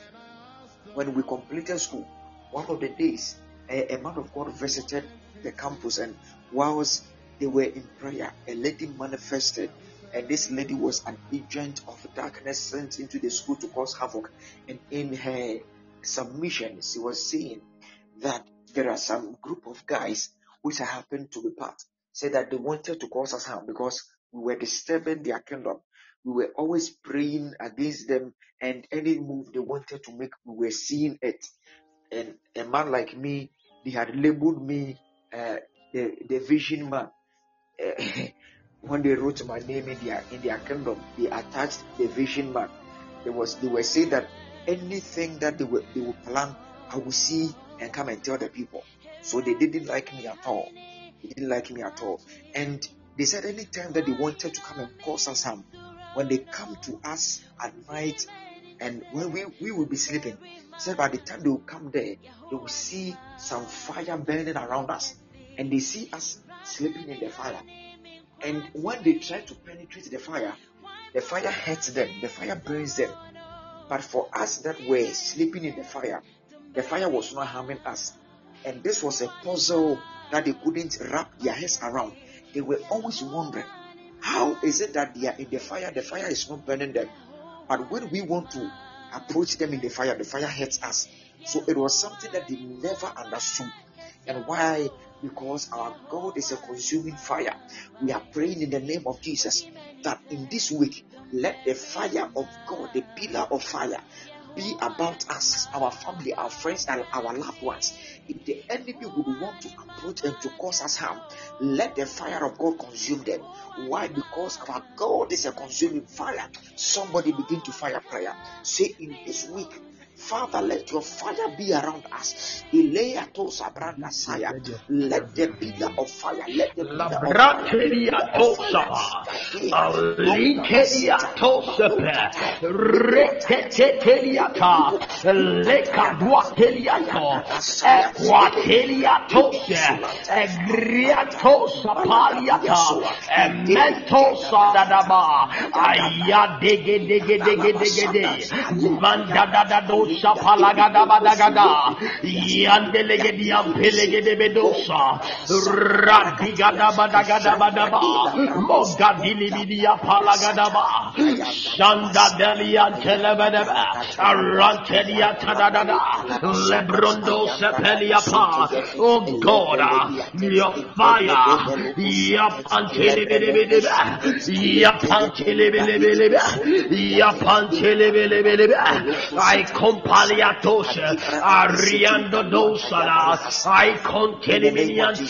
when we completed school. One of the days, a, a man of God visited the campus, and whilst they were in prayer, a lady manifested and this lady was an agent of darkness sent into the school to cause havoc. And in her submission, she was saying that there are some group of guys which happened to be part, said that they wanted to cause us harm because we were disturbing their kingdom. We were always praying against them, and any move they wanted to make, we were seeing it. And a man like me, they had labeled me uh, the, the vision man. When they wrote my name in their in their kingdom, they attached the vision man. There was they were saying that anything that they were they would plan, I will see and come and tell the people. So they didn't like me at all. They didn't like me at all. And they said anytime that they wanted to come and cause us harm, when they come to us at night and when we, we will be sleeping, said by the time they will come there, they will see some fire burning around us. And they see us sleeping in the fire. And when they try to penetrate the fire, the fire hurts them, the fire burns them. But for us that were sleeping in the fire, the fire was not harming us. And this was a puzzle that they couldn't wrap their heads around. They were always wondering, how is it that they are in the fire, the fire is not burning them? But when we want to approach them in the fire, the fire hurts us. So it was something that they never understood. And why? Because our God is a consuming fire. We are praying in the name of Jesus that in this week, let the fire of God, the pillar of fire, be about us, our family, our friends, and our loved ones. If the enemy would want to approach and to cause us harm, let the fire of God consume them. Why? Because our God is a consuming fire. Somebody begin to fire prayer. Say in this week, Father, let your fire be around us. Let the pillar of fire, let the pillar of badagada yandelegedi ampelegede bedosa. Radigada badagada badaba mogadili bidia palagada ba shanda delia telebedeba arantelia tadadada lebrondo sepelia pa oh God your fire. Yapantelebelebeleba I come compaliatosha ariando dosala I conteniminiante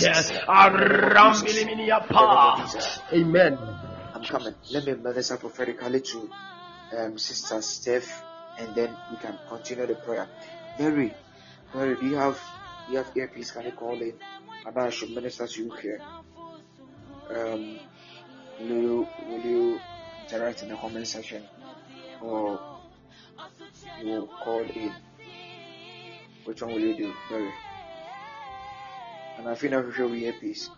pa. Amen. I'm coming. Let me minister prophetically to um, Sister Steph and then we can continue the prayer. Mary, Mary, do you have do you have earpiece? Can you call in? And I should minister to you here. Um, will you will you interact in the comment section or you call in. Which one will you do? Very. And I feel never sure we peace.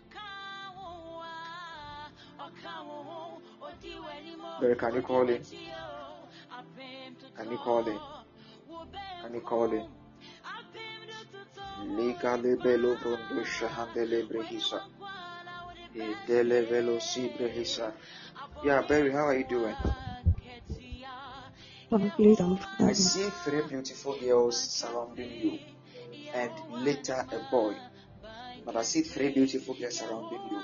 Barry, can you call in? Can you call in? Can you call in? Liga lebelo brondo shahandele brehisa. Dele velo si brehisa. Yeah, Barry, how are you doing? I see three beautiful girls surrounding you, and later a boy. But I see three beautiful girls surrounding you.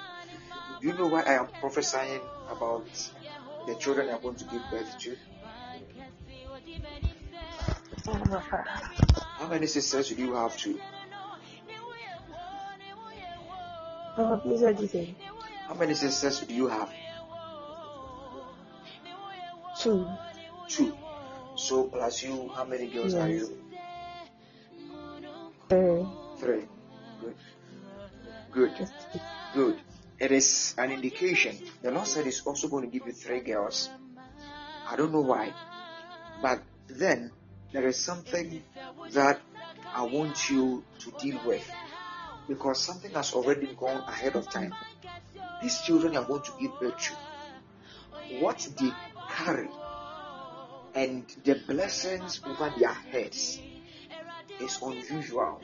Do you know why I am prophesying about the children I'm going to give birth to? How many sisters do you have to? How many sisters do you have? Two. Two. So plus you, how many girls yes. are you? Three. Three. Good. Good. Good. It is an indication. The Lord said He's also going to give you three girls. I don't know why. But then there is something that I want you to deal with. Because something has already gone ahead of time. These children are going to give birth to. What they carry and the blessings over their heads is unusual.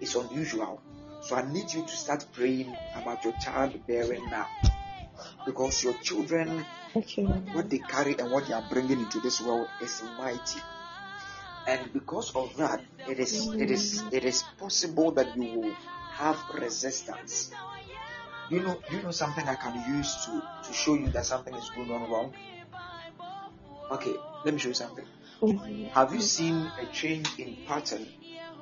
It's unusual. So I need you to start praying about your child bearing now. Because your children. What they carry and what they are bringing into this world is mighty. And because of that, it is it is it is possible that you will have resistance. You know, you know something I can use to to show you that something is going on wrong. Okay, let me show you something. Mm. Have you seen a change in pattern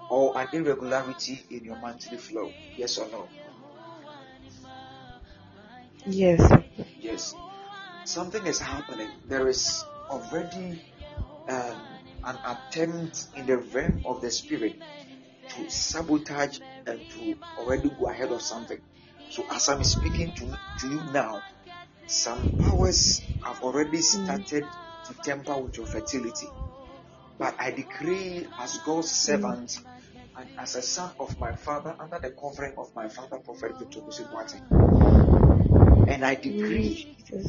or an irregularity in your monthly flow? Yes or no? Yes. Yes. Something is happening. There is already um, an attempt in the realm of the spirit to sabotage and to already go ahead of something. So as I'm speaking to, to you now, some powers have already started to tamper with your fertility. But I decree as God's servant and as a son of my father under the covering of my father, Prophet Victor. And I decree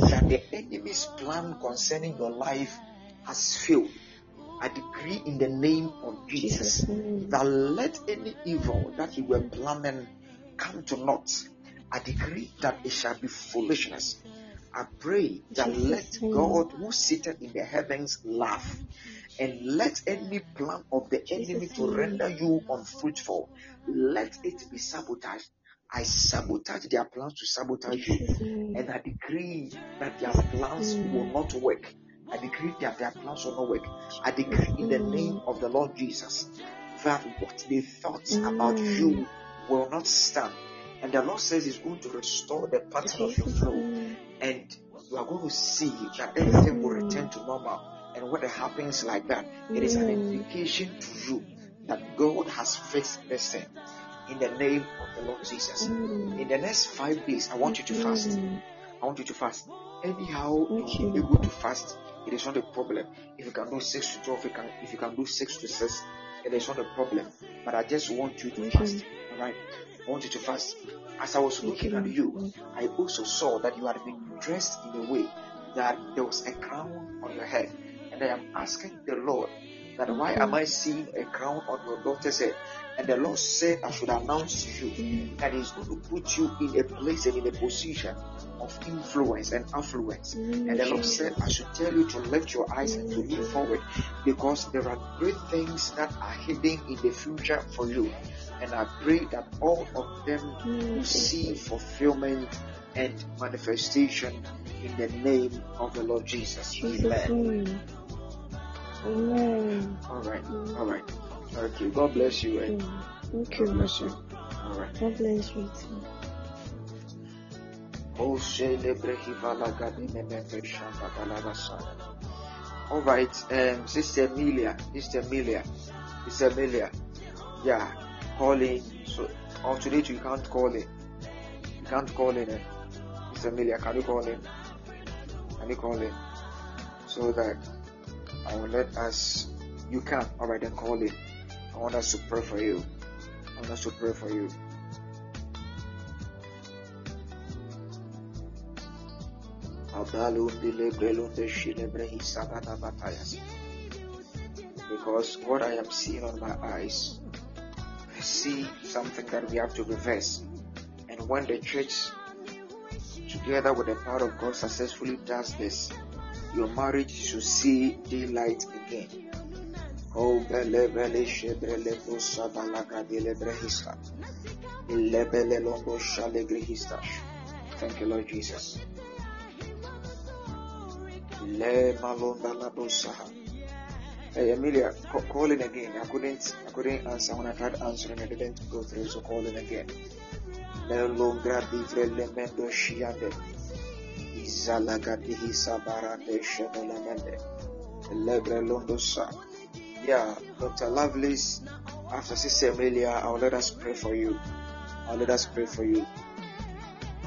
that the enemy's plan concerning your life has failed. I decree in the name of Jesus Jesus. that let any evil that you were planning come to naught. I decree that it shall be foolishness. I pray that let. God who seated in the heavens laugh and let any plan of the enemy to render you unfruitful let it be sabotaged. I sabotage their plans to sabotage you. And I decree that their plans will not work. I decree that their plans will not work. I decree in the name of the Lord Jesus that what they thought about you will not stand. And the Lord says He's going to restore the pattern of your flow. And you are going to see that everything will return to normal. And when it happens like that, it is an indication to you that God has fixed this thing. In the name of the Lord Jesus. In the next five days, I want you to fast. I want you to fast. Anyhow, you be able to fast. It is not a problem. If you can do six to twelve, you can. If you can do six to six, it is not a problem. But I just want you to fast. Right. I want you to fast. As I was looking at you, I also saw that you had been dressed in a way that there was a crown on your head, and I am asking the Lord that why am I seeing a crown on your daughter's head? And the Lord said I should announce to you that He's going to put you in a place and in a position of influence and affluence. And the Lord said, I should tell you to lift your eyes and to look forward because there are great things that are hidden in the future for you. And I pray that all of them will see fulfillment and manifestation in the name of the Lord Jesus. Amen. Amen. All right, all right. Okay, God bless you. And Mm. Thank you, God bless you. All right. God bless you too. All right, um, Sister Amelia, Sister Amelia, Sister Amelia, yeah, calling. So, on today you can't call in. You can't call in. Eh? Sister Amelia, can you call in? Can you call in? So that I will let us. You can. All right, then call in. I want us to pray for you. I want us to pray for you. Because what I am seeing on my eyes, see something that we have to reverse. And when the church, together with the power of God, successfully does this, your marriage should see daylight again. Oh, shebrele. Thank you, Lord Jesus. Le malonda la. Hey Amelia, ca- call in again. I couldn't, I couldn't answer when I tried answering. I didn't go through, so call in again. Le longa divre le mendo shiande. Izalaga dihisa barande shebele mende. Lebre londo sa. Yeah, Dr. Lovelace, after Sister Amelia, I'll let us pray for you. I'll let us pray for you.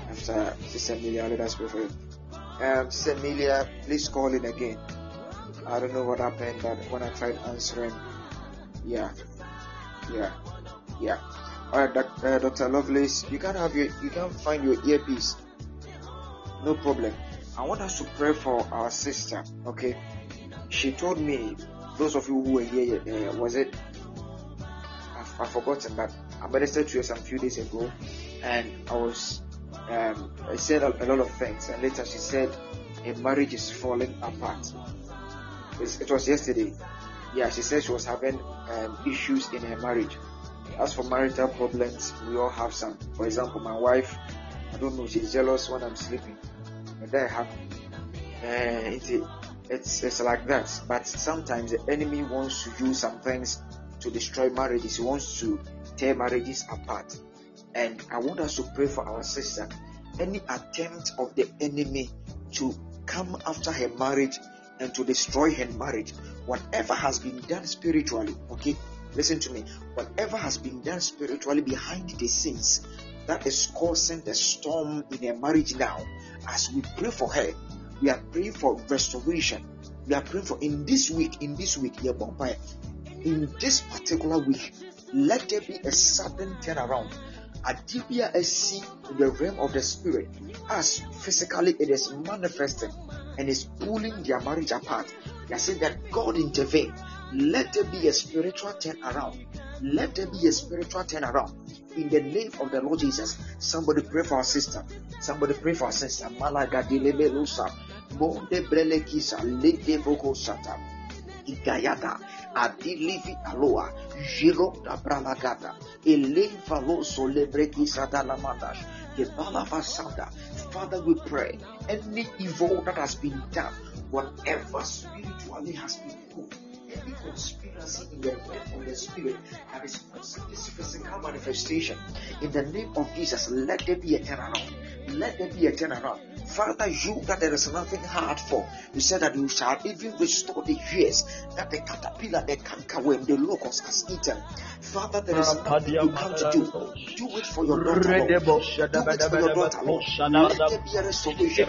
After Sister Amelia, I'll let us pray for you. Um, Sister Amelia, please call in again. I don't know what happened, but when I tried answering, yeah, yeah, yeah. Alright, doc, uh, Dr. Lovelace, you can have your, you can find your earpiece. No problem. I want us to pray for our sister, okay? She told me, those of you who were here, uh, was it? I've, I've forgotten, but I ministered to her some few days ago, and I was, um, I said a, a lot of things, and later she said a marriage is falling apart. It was yesterday. Yeah, she said she was having um, issues in her marriage. As for marital problems, we all have some. For example, my wife, I don't know, she's jealous when I'm sleeping. And that happened. Uh, it's, it's, it's like that. But sometimes the enemy wants to use some things to destroy marriages. He wants to tear marriages apart. And I want us to pray for our sister. Any attempt of the enemy to come after her marriage and to destroy her marriage, whatever has been done spiritually, okay, listen to me, whatever has been done spiritually behind the scenes that is causing the storm in her marriage now, as we pray for her, we are praying for restoration. We are praying for in this week, in this week, yeah, in this particular week, let there be a sudden turnaround. Adibia see in the realm of the spirit as physically it is manifesting and is pulling their marriage apart. They are saying that God intervene. Let there be a spiritual turnaround. Let there be a spiritual turnaround in the name of the Lord Jesus. Somebody pray for our sister. Somebody pray for our sister. Malaga dilebe lusa. Monde brelekisa lede boko sata. Igayada. Adilivi aloa. Jiro da bralagada. Eleva lo solebreki sadalamadash. Father, we pray any evil that has been done, whatever spiritually has been put, any conspiracy in the realm of the spirit is causing this physical manifestation, in the name of Jesus, let there be a turnaround. Let there be a turnaround. Father, you that there is nothing hard for. You said that you shall even restore the years that the caterpillar, the cankerworm, the locust has eaten. Father, there is nothing you can't do. Do it for your daughter. Lord. Do it for your daughter. Lord. Let there be a restoration.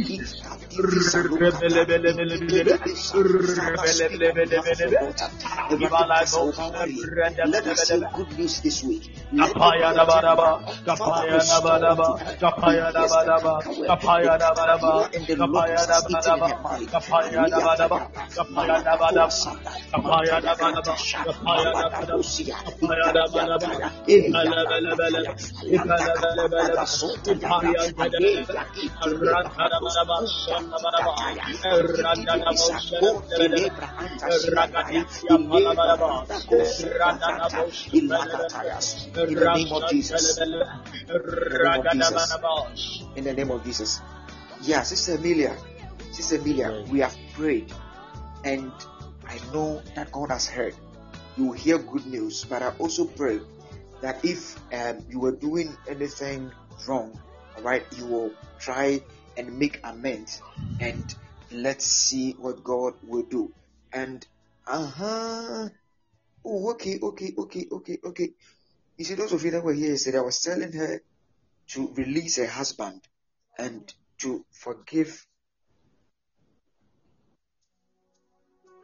Good news this week. Kapaya kapaya kapaya kapaya kapaya kapaya kapaya kapaya kapaya kapaya In the name of Jesus. In the name of Jesus. Yeah, Sister Amelia. Sister Amelia, we have prayed and I know that God has heard. You will hear good news, but I also pray that if um, you were doing anything wrong, all right, you will try and make amends and let's see what God will do. And uh huh. Oh, okay, okay, okay, okay, okay. You see, those of you that were here said I was telling her to release her husband and to forgive.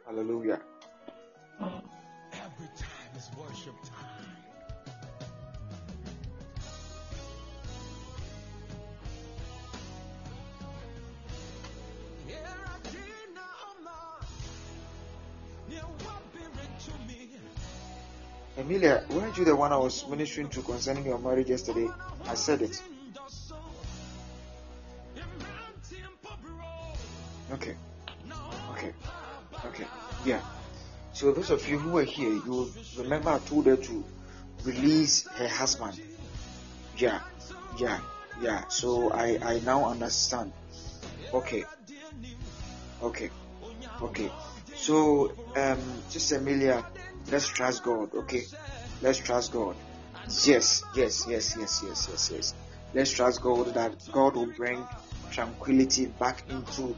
Hallelujah. Emilia, weren't you the one I was ministering to concerning your marriage yesterday? I said it. Okay. Okay. Okay. Yeah. So those of you who were here, you remember I told her to release her husband. Yeah. Yeah. Yeah. So I I now understand. Okay. Okay. Okay. So um just Emilia, let's trust God, okay? Let's trust God. Yes, yes, yes, yes, yes, yes, yes. Let's trust God that God will bring tranquility back into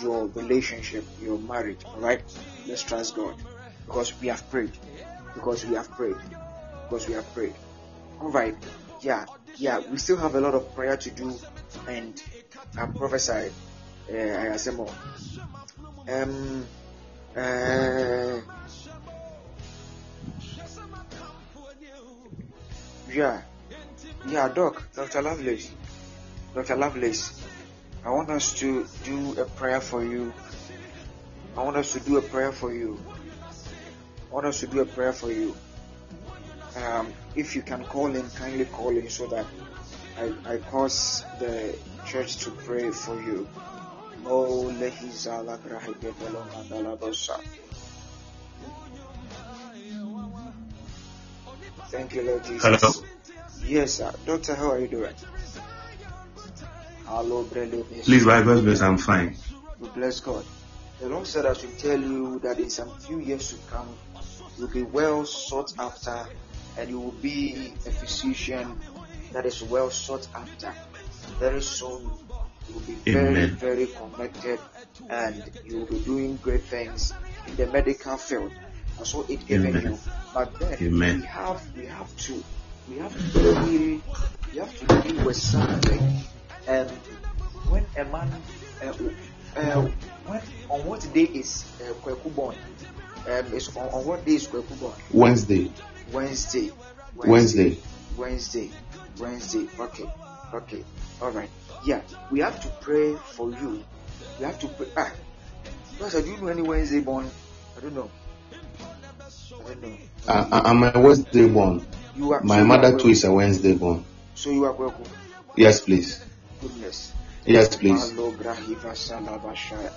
your relationship, your marriage. Alright? Let's trust God. Because we have prayed. Because we have prayed. Because we have prayed. Alright. yeah, yeah, we still have a lot of prayer to do, and I prophesied. Uh, I say more. Um, uh, yeah, yeah, Doc, Dr. Lovelace, Dr. Lovelace, I want us to do a prayer for you. I want us to do a prayer for you. I want us to do a prayer for you. Um, if you can call in, kindly call in so that I, I cause the church to pray for you. Oh, Thank you, Lord Jesus. Hello. Yes, sir. Doctor, how are you doing? Hello, brother. Please, by God's grace, I'm fine. We bless God. The Lord said I should tell you that in some few years to come, you'll be well sought after and you will be a physician that is well sought after. Very soon, you will be very, very connected and you will be doing great things in the medical field. I saw it given Amen. you. But then Amen. we have we have to we have to deal we have to deal with something. Um, when a man uh, uh, when on what day is uh, Kweku born? Um, is on, on what day is Kweku born? Wednesday. Wednesday. Wednesday. Wednesday. Wednesday. Okay. Okay. All right. Yeah. We have to pray for you. We have to pray. Ah. because I do you know any Wednesday born? I don't know. I don't know. I, I- I'm a Wednesday born. Are. My so you mother are too is a Wednesday born. So you are welcome. Yes, please. Goodness. Yes, please. Malo grahiva salabashaya.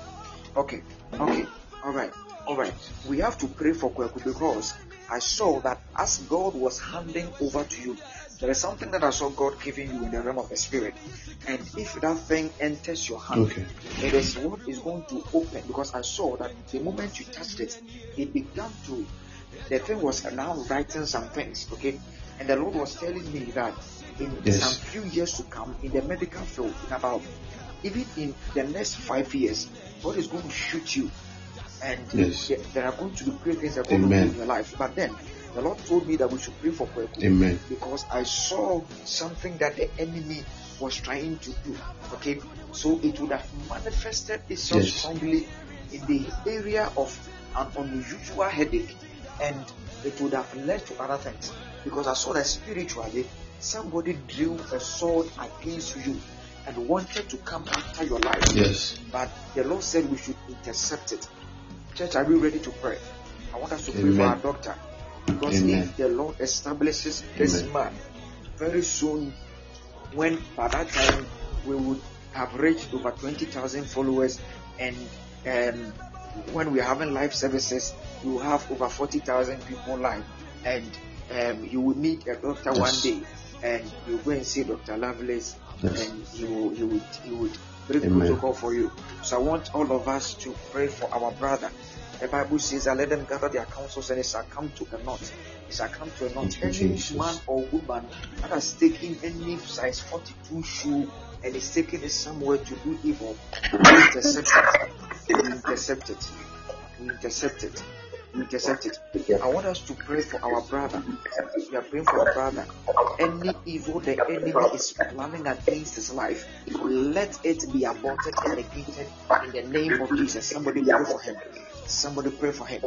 Okay, okay, all right, all right. We have to pray for Kweku because I saw that as God was handing over to you, there is something that I saw God giving you in the realm of the spirit. And if that thing enters your hand, Okay. it is what is going to open because I saw that the moment you touched it, it began to, the thing was now writing some things, okay? And the Lord was telling me that in Yes. some few years to come in the medical field, in about even in the next five years, God is going to shoot you. And Yes. there- there are going to be great things that will do Amen. in your life. But then the Lord told me that we should pray for Kweku Amen. because I saw something that the enemy was trying to do. Okay, so it would have manifested itself Yes. strongly in the area of an unusual headache, and it would have led to other things. Because I saw that spiritually, somebody drew a sword against you and wanted to come after your life. Yes. But the Lord said we should intercept it. Church, are we ready to pray? I want us to pray for our doctor. Because Amen. if the Lord establishes this Amen. man, very soon, when by that time we would have reached over 20,000 followers, and um, when we're having live services, we will have over 40,000 people live, and um, you will meet a doctor one day, and you go and see Dr. Lovelace, Yes. and he will, he would, he would bring Amen. protocol for you. So I want all of us to pray for our brother. The Bible says that let them gather their counsels and it shall come to a knot. It shall come to a knot. Any Jesus. man or woman that has taken any size 42 shoe and is taking it somewhere to do evil, we intercept it. We intercept it. We intercept it. We intercept it. I want us to pray for our brother. We are praying for our brother. Any evil the enemy is planning against his life, let it be aborted and negated in the name of Jesus. Somebody pray for him. Somebody pray for him.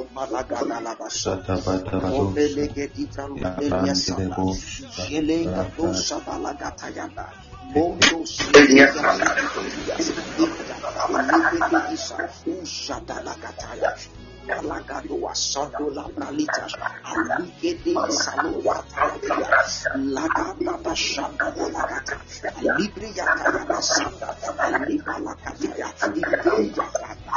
Shatabatabado. Obelegetitranubeliasaba. Jelengadosabalagatayada. Mondosidias. Ushadalagataya. Malagado wasando la bralita. Aligede salowataya. Lagada bashanda balagata. Libri yataya basanda. Aliba lakataya. Ide yataya.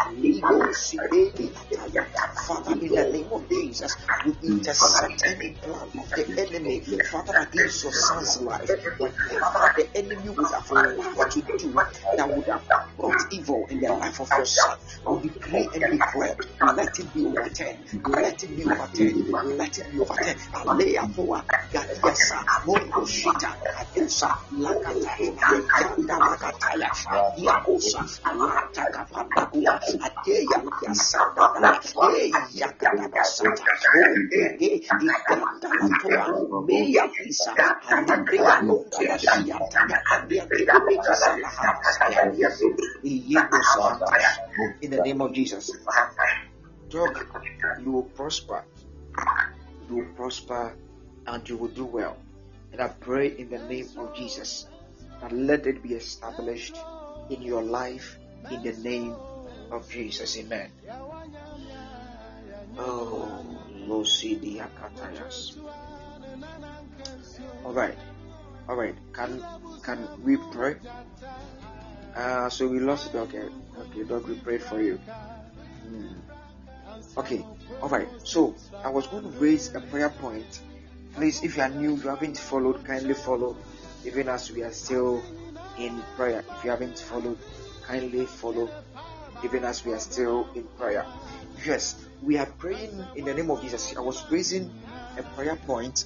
Sibedi yataya. Father, in the name of Jesus, we intercept any plan of the enemy, Father, against your son's life. Whatever the enemy would have allowed to do that would have brought evil in the life of your son. We decree and declare, let it be overturned. Let it be overturned. Let it be overturned. In the name of Jesus. Dog, you will prosper. You will prosper and you will do well. And I pray in the name of Jesus that let it be established in your life in the name of Jesus. Amen. Oh, Losidiakatayas. All right. All right. Can can we pray? Uh, so we lost it. Okay. Okay, dog, we prayed for you. Hmm. Okay. All right. So I was going to raise a prayer point. Please, if you are new, you haven't followed, kindly follow. Even as we are still in prayer. If you haven't followed, kindly follow. Even as we are still in prayer. Yes, we are praying in the name of Jesus. I was raising a prayer point.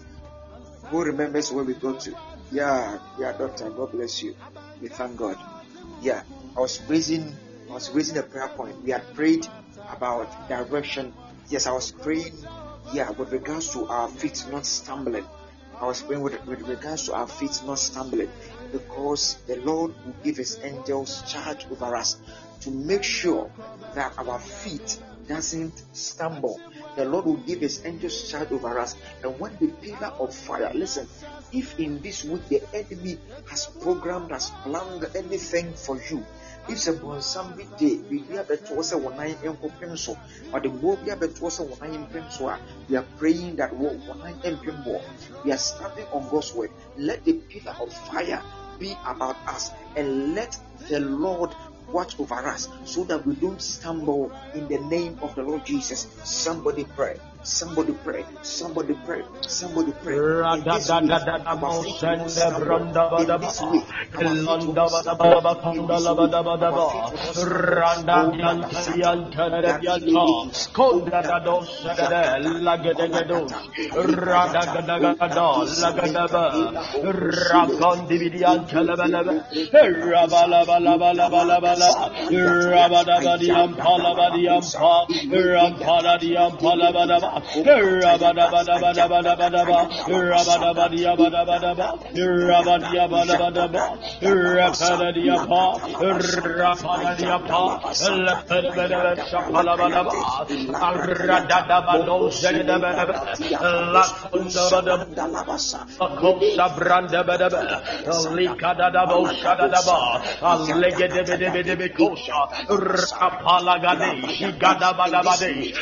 Who remembers where we go to? Yeah, yeah, doctor. God bless you. We thank God. Yeah, I was raising, I was raising a prayer point. We had prayed about direction. Yes, I was praying. Yeah, with regards to our feet not stumbling. I was praying with, with regards to our feet not stumbling, because the Lord will give His angels charge over us to make sure that our feet doesn't stumble. The Lord will give His angels charge over us, and when the pillar of fire, listen, if in this week the enemy has programmed, has planned anything for you, if sɛ bɔnsam bi de biribi abɛtoɔ sɛ wɔn nan nkɔpem so ɔde mmoa bi abɛtoɔ sɛ wɔn nan mpem so a ah, we are praying that wɔn nan mpem bɔ we are standing on God's word. Let the pillar of fire be about us and let the Lord watch over us so that we don't stumble in the name of the Lord Jesus. Somebody pray Somebody pray. Somebody pray. Somebody pray. In this week. In this. In this. Oh, Rapalagade Shigadabadabade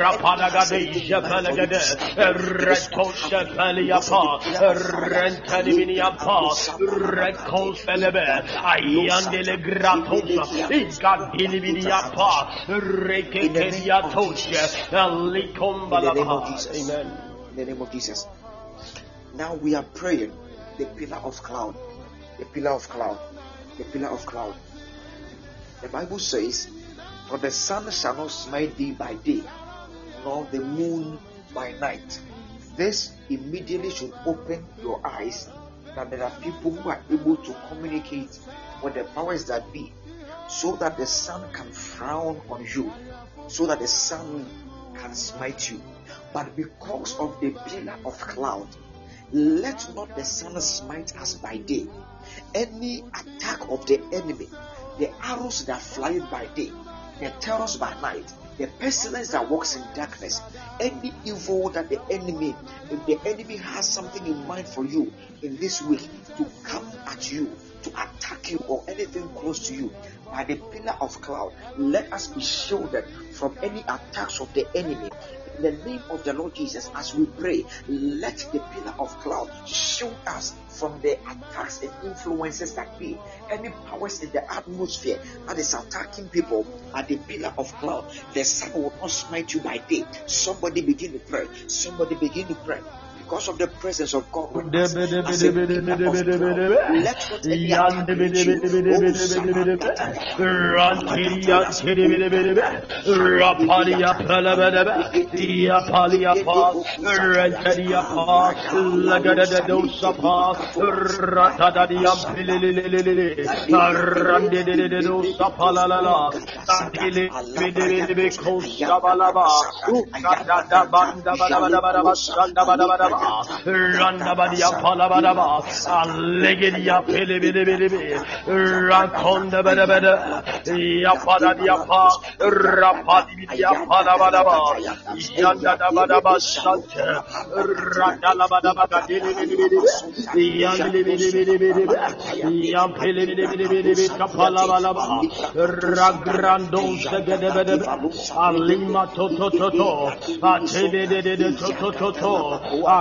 Rapadagade Jabalagade Reto Shapaliapa Rentaniminiapa Reco Felebe Ayandele Gratosa Igadilimiapa Rekekeria Tosha In the name of Likombalapa Jesus. Amen. In the name of Jesus. Now we are praying the pillar of cloud. The pillar of cloud. The pillar of cloud. The Bible says, For the sun shall not smite thee by day, nor the moon by night. This immediately should open your eyes that there are people who are able to communicate with the powers that be so that the sun can frown on you, so that the sun can smite you. But because of the pillar of cloud, let not the sun smite us by day. Any attack of the enemy, the arrows that fly by day, the terrors by night, the pestilence that walks in darkness, any evil that the enemy, if the enemy has something in mind for you in this week to come at you, to attack you or anything close to you by the pillar of cloud, let us be shielded from any attacks of the enemy. In the name of the Lord Jesus, as we pray, let the pillar of cloud shield us from the attacks and influences that be. Any powers in the atmosphere that is attacking people at the pillar of cloud, the sun will not smite you by day. Somebody begin to pray. Somebody begin to pray. Because of the presence of God with us. As a pillar of cloud, let not any attack reach you. Oh, Run nobody up all about a boss. I'll leg it up, billy, billy, billy, billy. Run con the better, better. Yapada diapa, rapadi diapada badaba. Yanda da badaba shante. Rata la badaba da billy, billy, billy. Yan billy, billy, billy, billy. Yan billy, billy, billy, billy. Kapala balaba. Ragrandon se gede bede. Alima to to to to. Atebe de de de to to to to.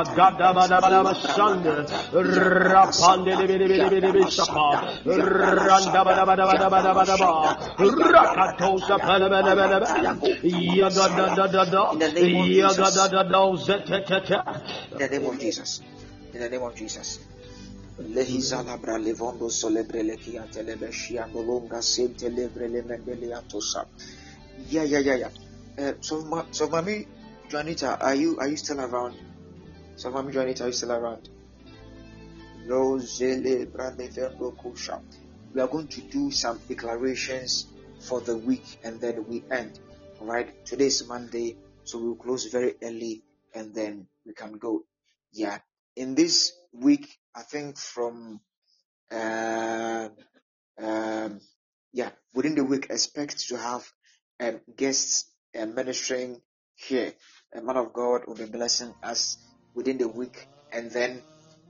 Toto, Agada Badabadaba Sanda, Rapande Sapa, Randa Badabadabadabadaba, Rakatosa Palabadabadaba, Yagada da da da, Yagada da da, Zetetete. In the name of Jesus. Lehizalabra levondo solebre lekia telebeshia nolonga sente lebre lemendele atosa. Yeah, yeah, yeah, yeah. Uh, so, ma, so, mommy, Juanita, are you are you still around? So, mommy, Juanita, are you still around? We are going to do some declarations for the week and then we end. All right. Today is Monday, so we'll close very early and then we can go. Yeah. In this week, I think from uh, um, yeah, within the week, expect to have um, guests uh, ministering here. A man of God will be blessing us within the week, and then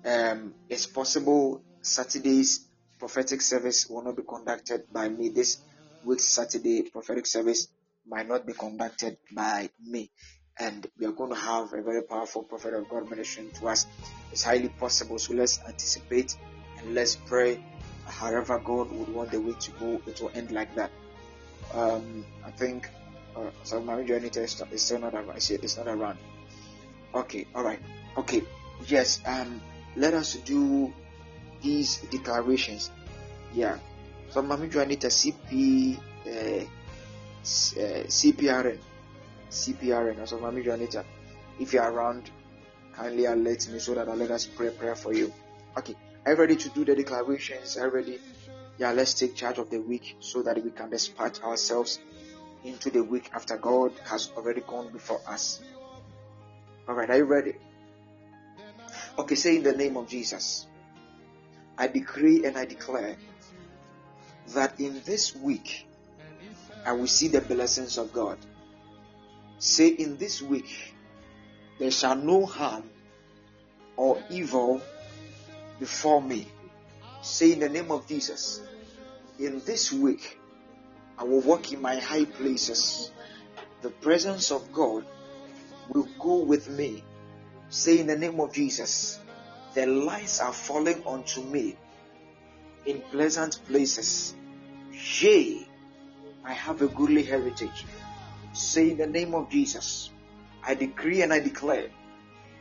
um, it's possible Saturday's prophetic service will not be conducted by me. This week's Saturday prophetic service might not be conducted by me. And we are going to have a very powerful prophet of God ministering to us. It's highly possible. So let's anticipate and let's pray. However, God would want the way to go, it will end like that. Um, I think uh, so. Mary Janita is is still not around. It's not around. Okay, all right. Okay, yes. Um, let us do these declarations. Yeah. So, Mami Juanita, CP, uh, s- uh, CPRN, CPRN. So, Mami Juanita, if you're around, kindly alert me so that I'll let us pray prayer for you. Okay. Are you ready to do the declarations? Are you ready? Yeah, let's take charge of the week so that we can dispatch ourselves into the week after God has already gone before us. All right, are you ready? Okay, say in the name of Jesus, I decree and I declare that in this week I will see the blessings of God. Say in this week there shall no harm or evil before me. Say in the name of Jesus, in this week I will walk in my high places. The presence of God will go with me. Say in the name of Jesus, the lights are falling onto me in pleasant places. Yea, I have a goodly heritage. Say in the name of Jesus, I decree and I declare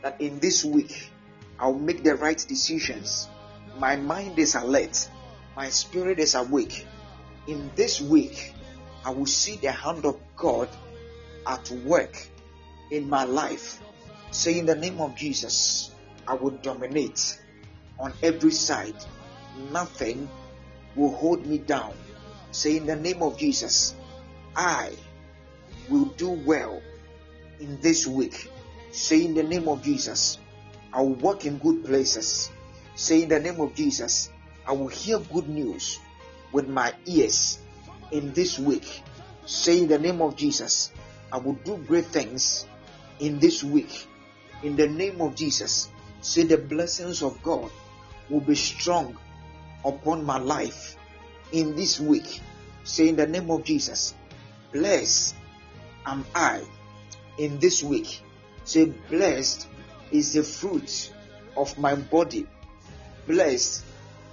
that in this week I'll make the right decisions. My mind is alert, my spirit is awake. In this week, I will see the hand of God at work in my life. Say in the name of Jesus, I will dominate on every side. Nothing will hold me down. Say in the name of Jesus, I will do well in this week. Say in the name of Jesus, I will work in good places. Say in the name of Jesus, I will hear good news with my ears in this week. Say in the name of Jesus, I will do great things in this week. In the name of Jesus, say the blessings of God will be strong upon my life in this week. Say in the name of Jesus, blessed am I in this week. Say, blessed is the fruit of my body. Blessed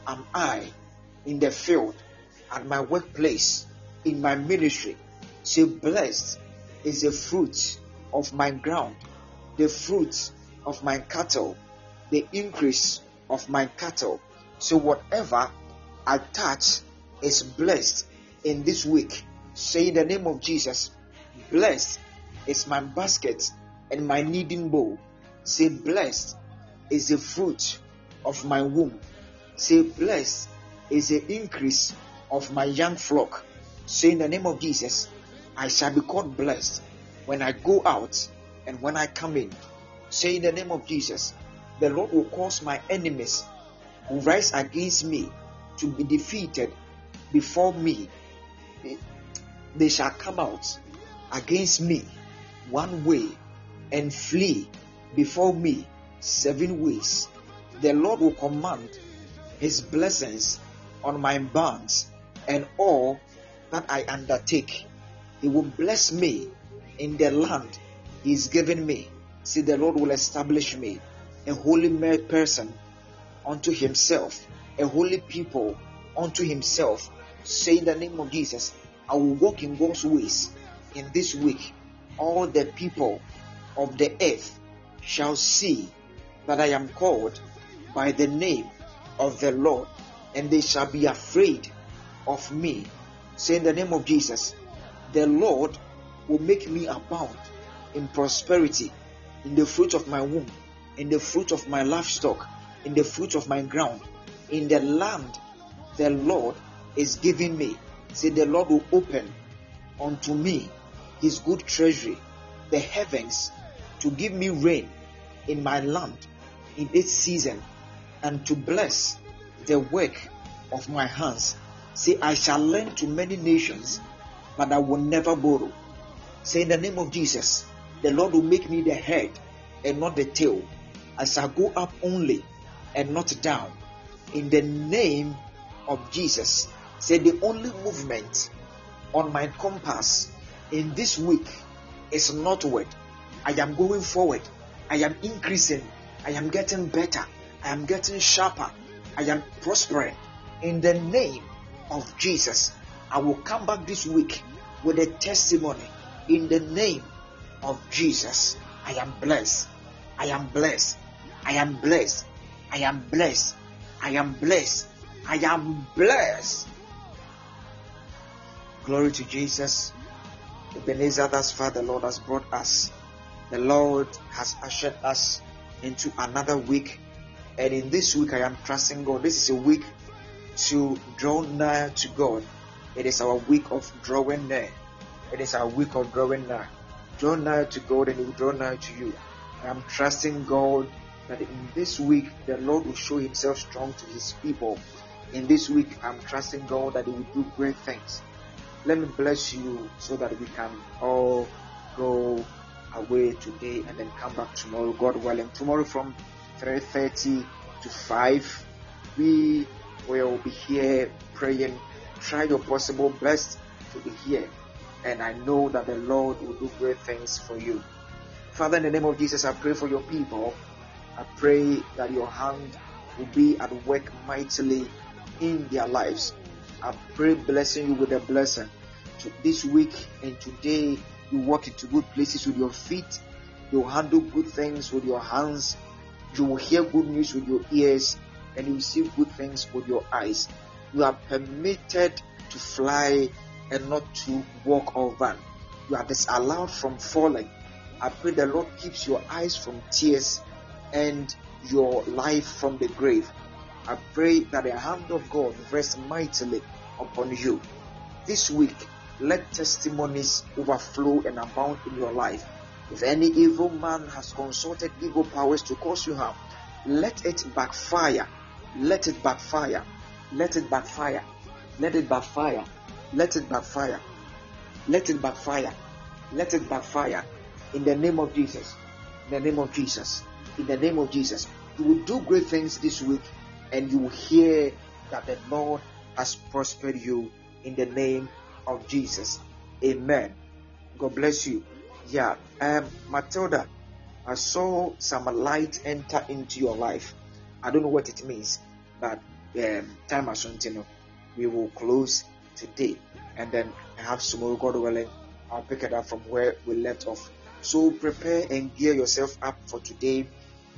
am I in the field, at my workplace, in my ministry. Say, blessed is the fruit of my ground, the fruit of my cattle, the increase of my cattle. So whatever I touch is blessed in this week. Say in the name of Jesus, blessed is my basket and my kneading bowl. Say blessed is the fruit of my womb. Say blessed is the increase of my young flock. Say in the name of Jesus, I shall be called blessed when I go out and when I come in. Say in the name of Jesus, the Lord will cause my enemies who rise against me to be defeated before me. They shall come out against me one way and flee before me seven ways. The Lord will command his blessings on my barns and all that I undertake. He will bless me in the land he is giving me. See, the Lord will establish me a holy person unto himself, a holy people unto himself. Say in the name of Jesus, I will walk in God's ways in this week. All the people of the earth shall see that I am called by the name of the Lord, and they shall be afraid of me. Say in the name of Jesus, the Lord will make me abound in prosperity, in the fruit of my womb, in the fruit of my livestock, in the fruit of my ground, in the land the Lord is giving me. Say, the Lord will open unto me his good treasury, the heavens, to give me rain in my land in its season, and to bless the work of my hands. Say, I shall lend to many nations, but I will never borrow. Say, in the name of Jesus, the Lord will make me the head and not the tail. I shall go up only and not down. In the name of Jesus. Say, the only movement on my compass in this week is northward. I am going forward. I am increasing. I am getting better. I am getting sharper. I am prospering. In the name of Jesus, I will come back this week with a testimony. In the name of Jesus, I am blessed. I am blessed. I am blessed. I am blessed. I am blessed. I am blessed. Glory to Jesus. Ebenezer, thus far the Lord has brought us. The Lord has ushered us into another week. And in this week, I am trusting God. This is a week to draw nigh to God. It is our week of drawing nigh. It is our week of drawing nigh. Draw nigh to God and He will draw nigh to you. I am trusting God that in this week the Lord will show Himself strong to His people. In this week, I'm trusting God that He will do great things. Let me bless you so that we can all go away today and then come back tomorrow, God willing. Tomorrow from 3:30 to 5, we will be here praying. Try your possible best to be here, and I know that the Lord will do great things for you. Father, in the name of Jesus, I pray for your people. I pray that your hand will be at work mightily in their lives. I pray blessing you with a blessing. This week and today, you walk into good places with your feet. You handle good things with your hands. You will hear good news with your ears, and you will see good things with your eyes. You are permitted to fly and not to walk or run. You are disallowed from falling. I pray the Lord keeps your eyes from tears and your life from the grave. I pray that the hand of God rests mightily upon you. This week, let testimonies overflow and abound in your life. If any evil man has consulted evil powers to cause you harm, let it backfire. Let it backfire. Let it backfire. Let it backfire. Let it backfire. Let it backfire. Let it backfire. In the name of Jesus. In the name of Jesus. In the name of Jesus. You will do great things this week and you will hear that the Lord has prospered you in the name of Jesus. Amen. God bless you. Yeah, um, Matilda, I saw some light enter into your life. I don't know what it means, but um, time has run. Know, we will close today, and then perhaps tomorrow, God willing, I'll pick it up from where we left off. So prepare and gear yourself up for today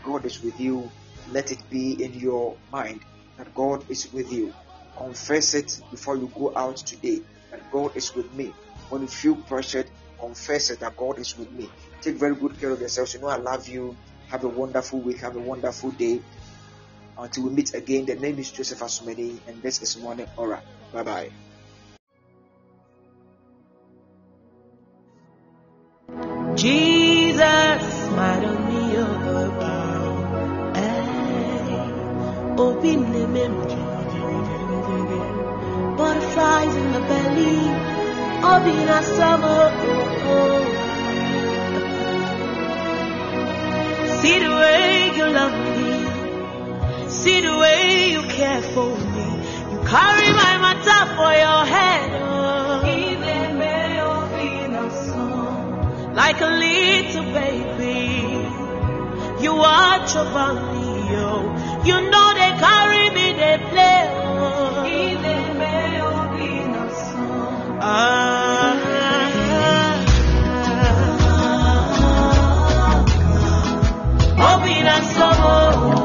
God is with you. Let it be in your mind that God is with you. Confess it before you go out today that God is with me. When you feel pressured, confess it that God is with me. Take very good care of yourselves. You know I love you. Have a wonderful week. Have a wonderful day. Until we meet again, the name is Joseph Asumeni, and this is Morning Aura. Bye bye. Jesus, smile me over. Open the memory. Butterflies in the belly. Open a summer. See the way you love me. See the way you care for me. You carry my matter for your head. Like a little baby. You watch over me, oh. You know they carry me, they play, oh. Even may open a song. Ah. Open a song,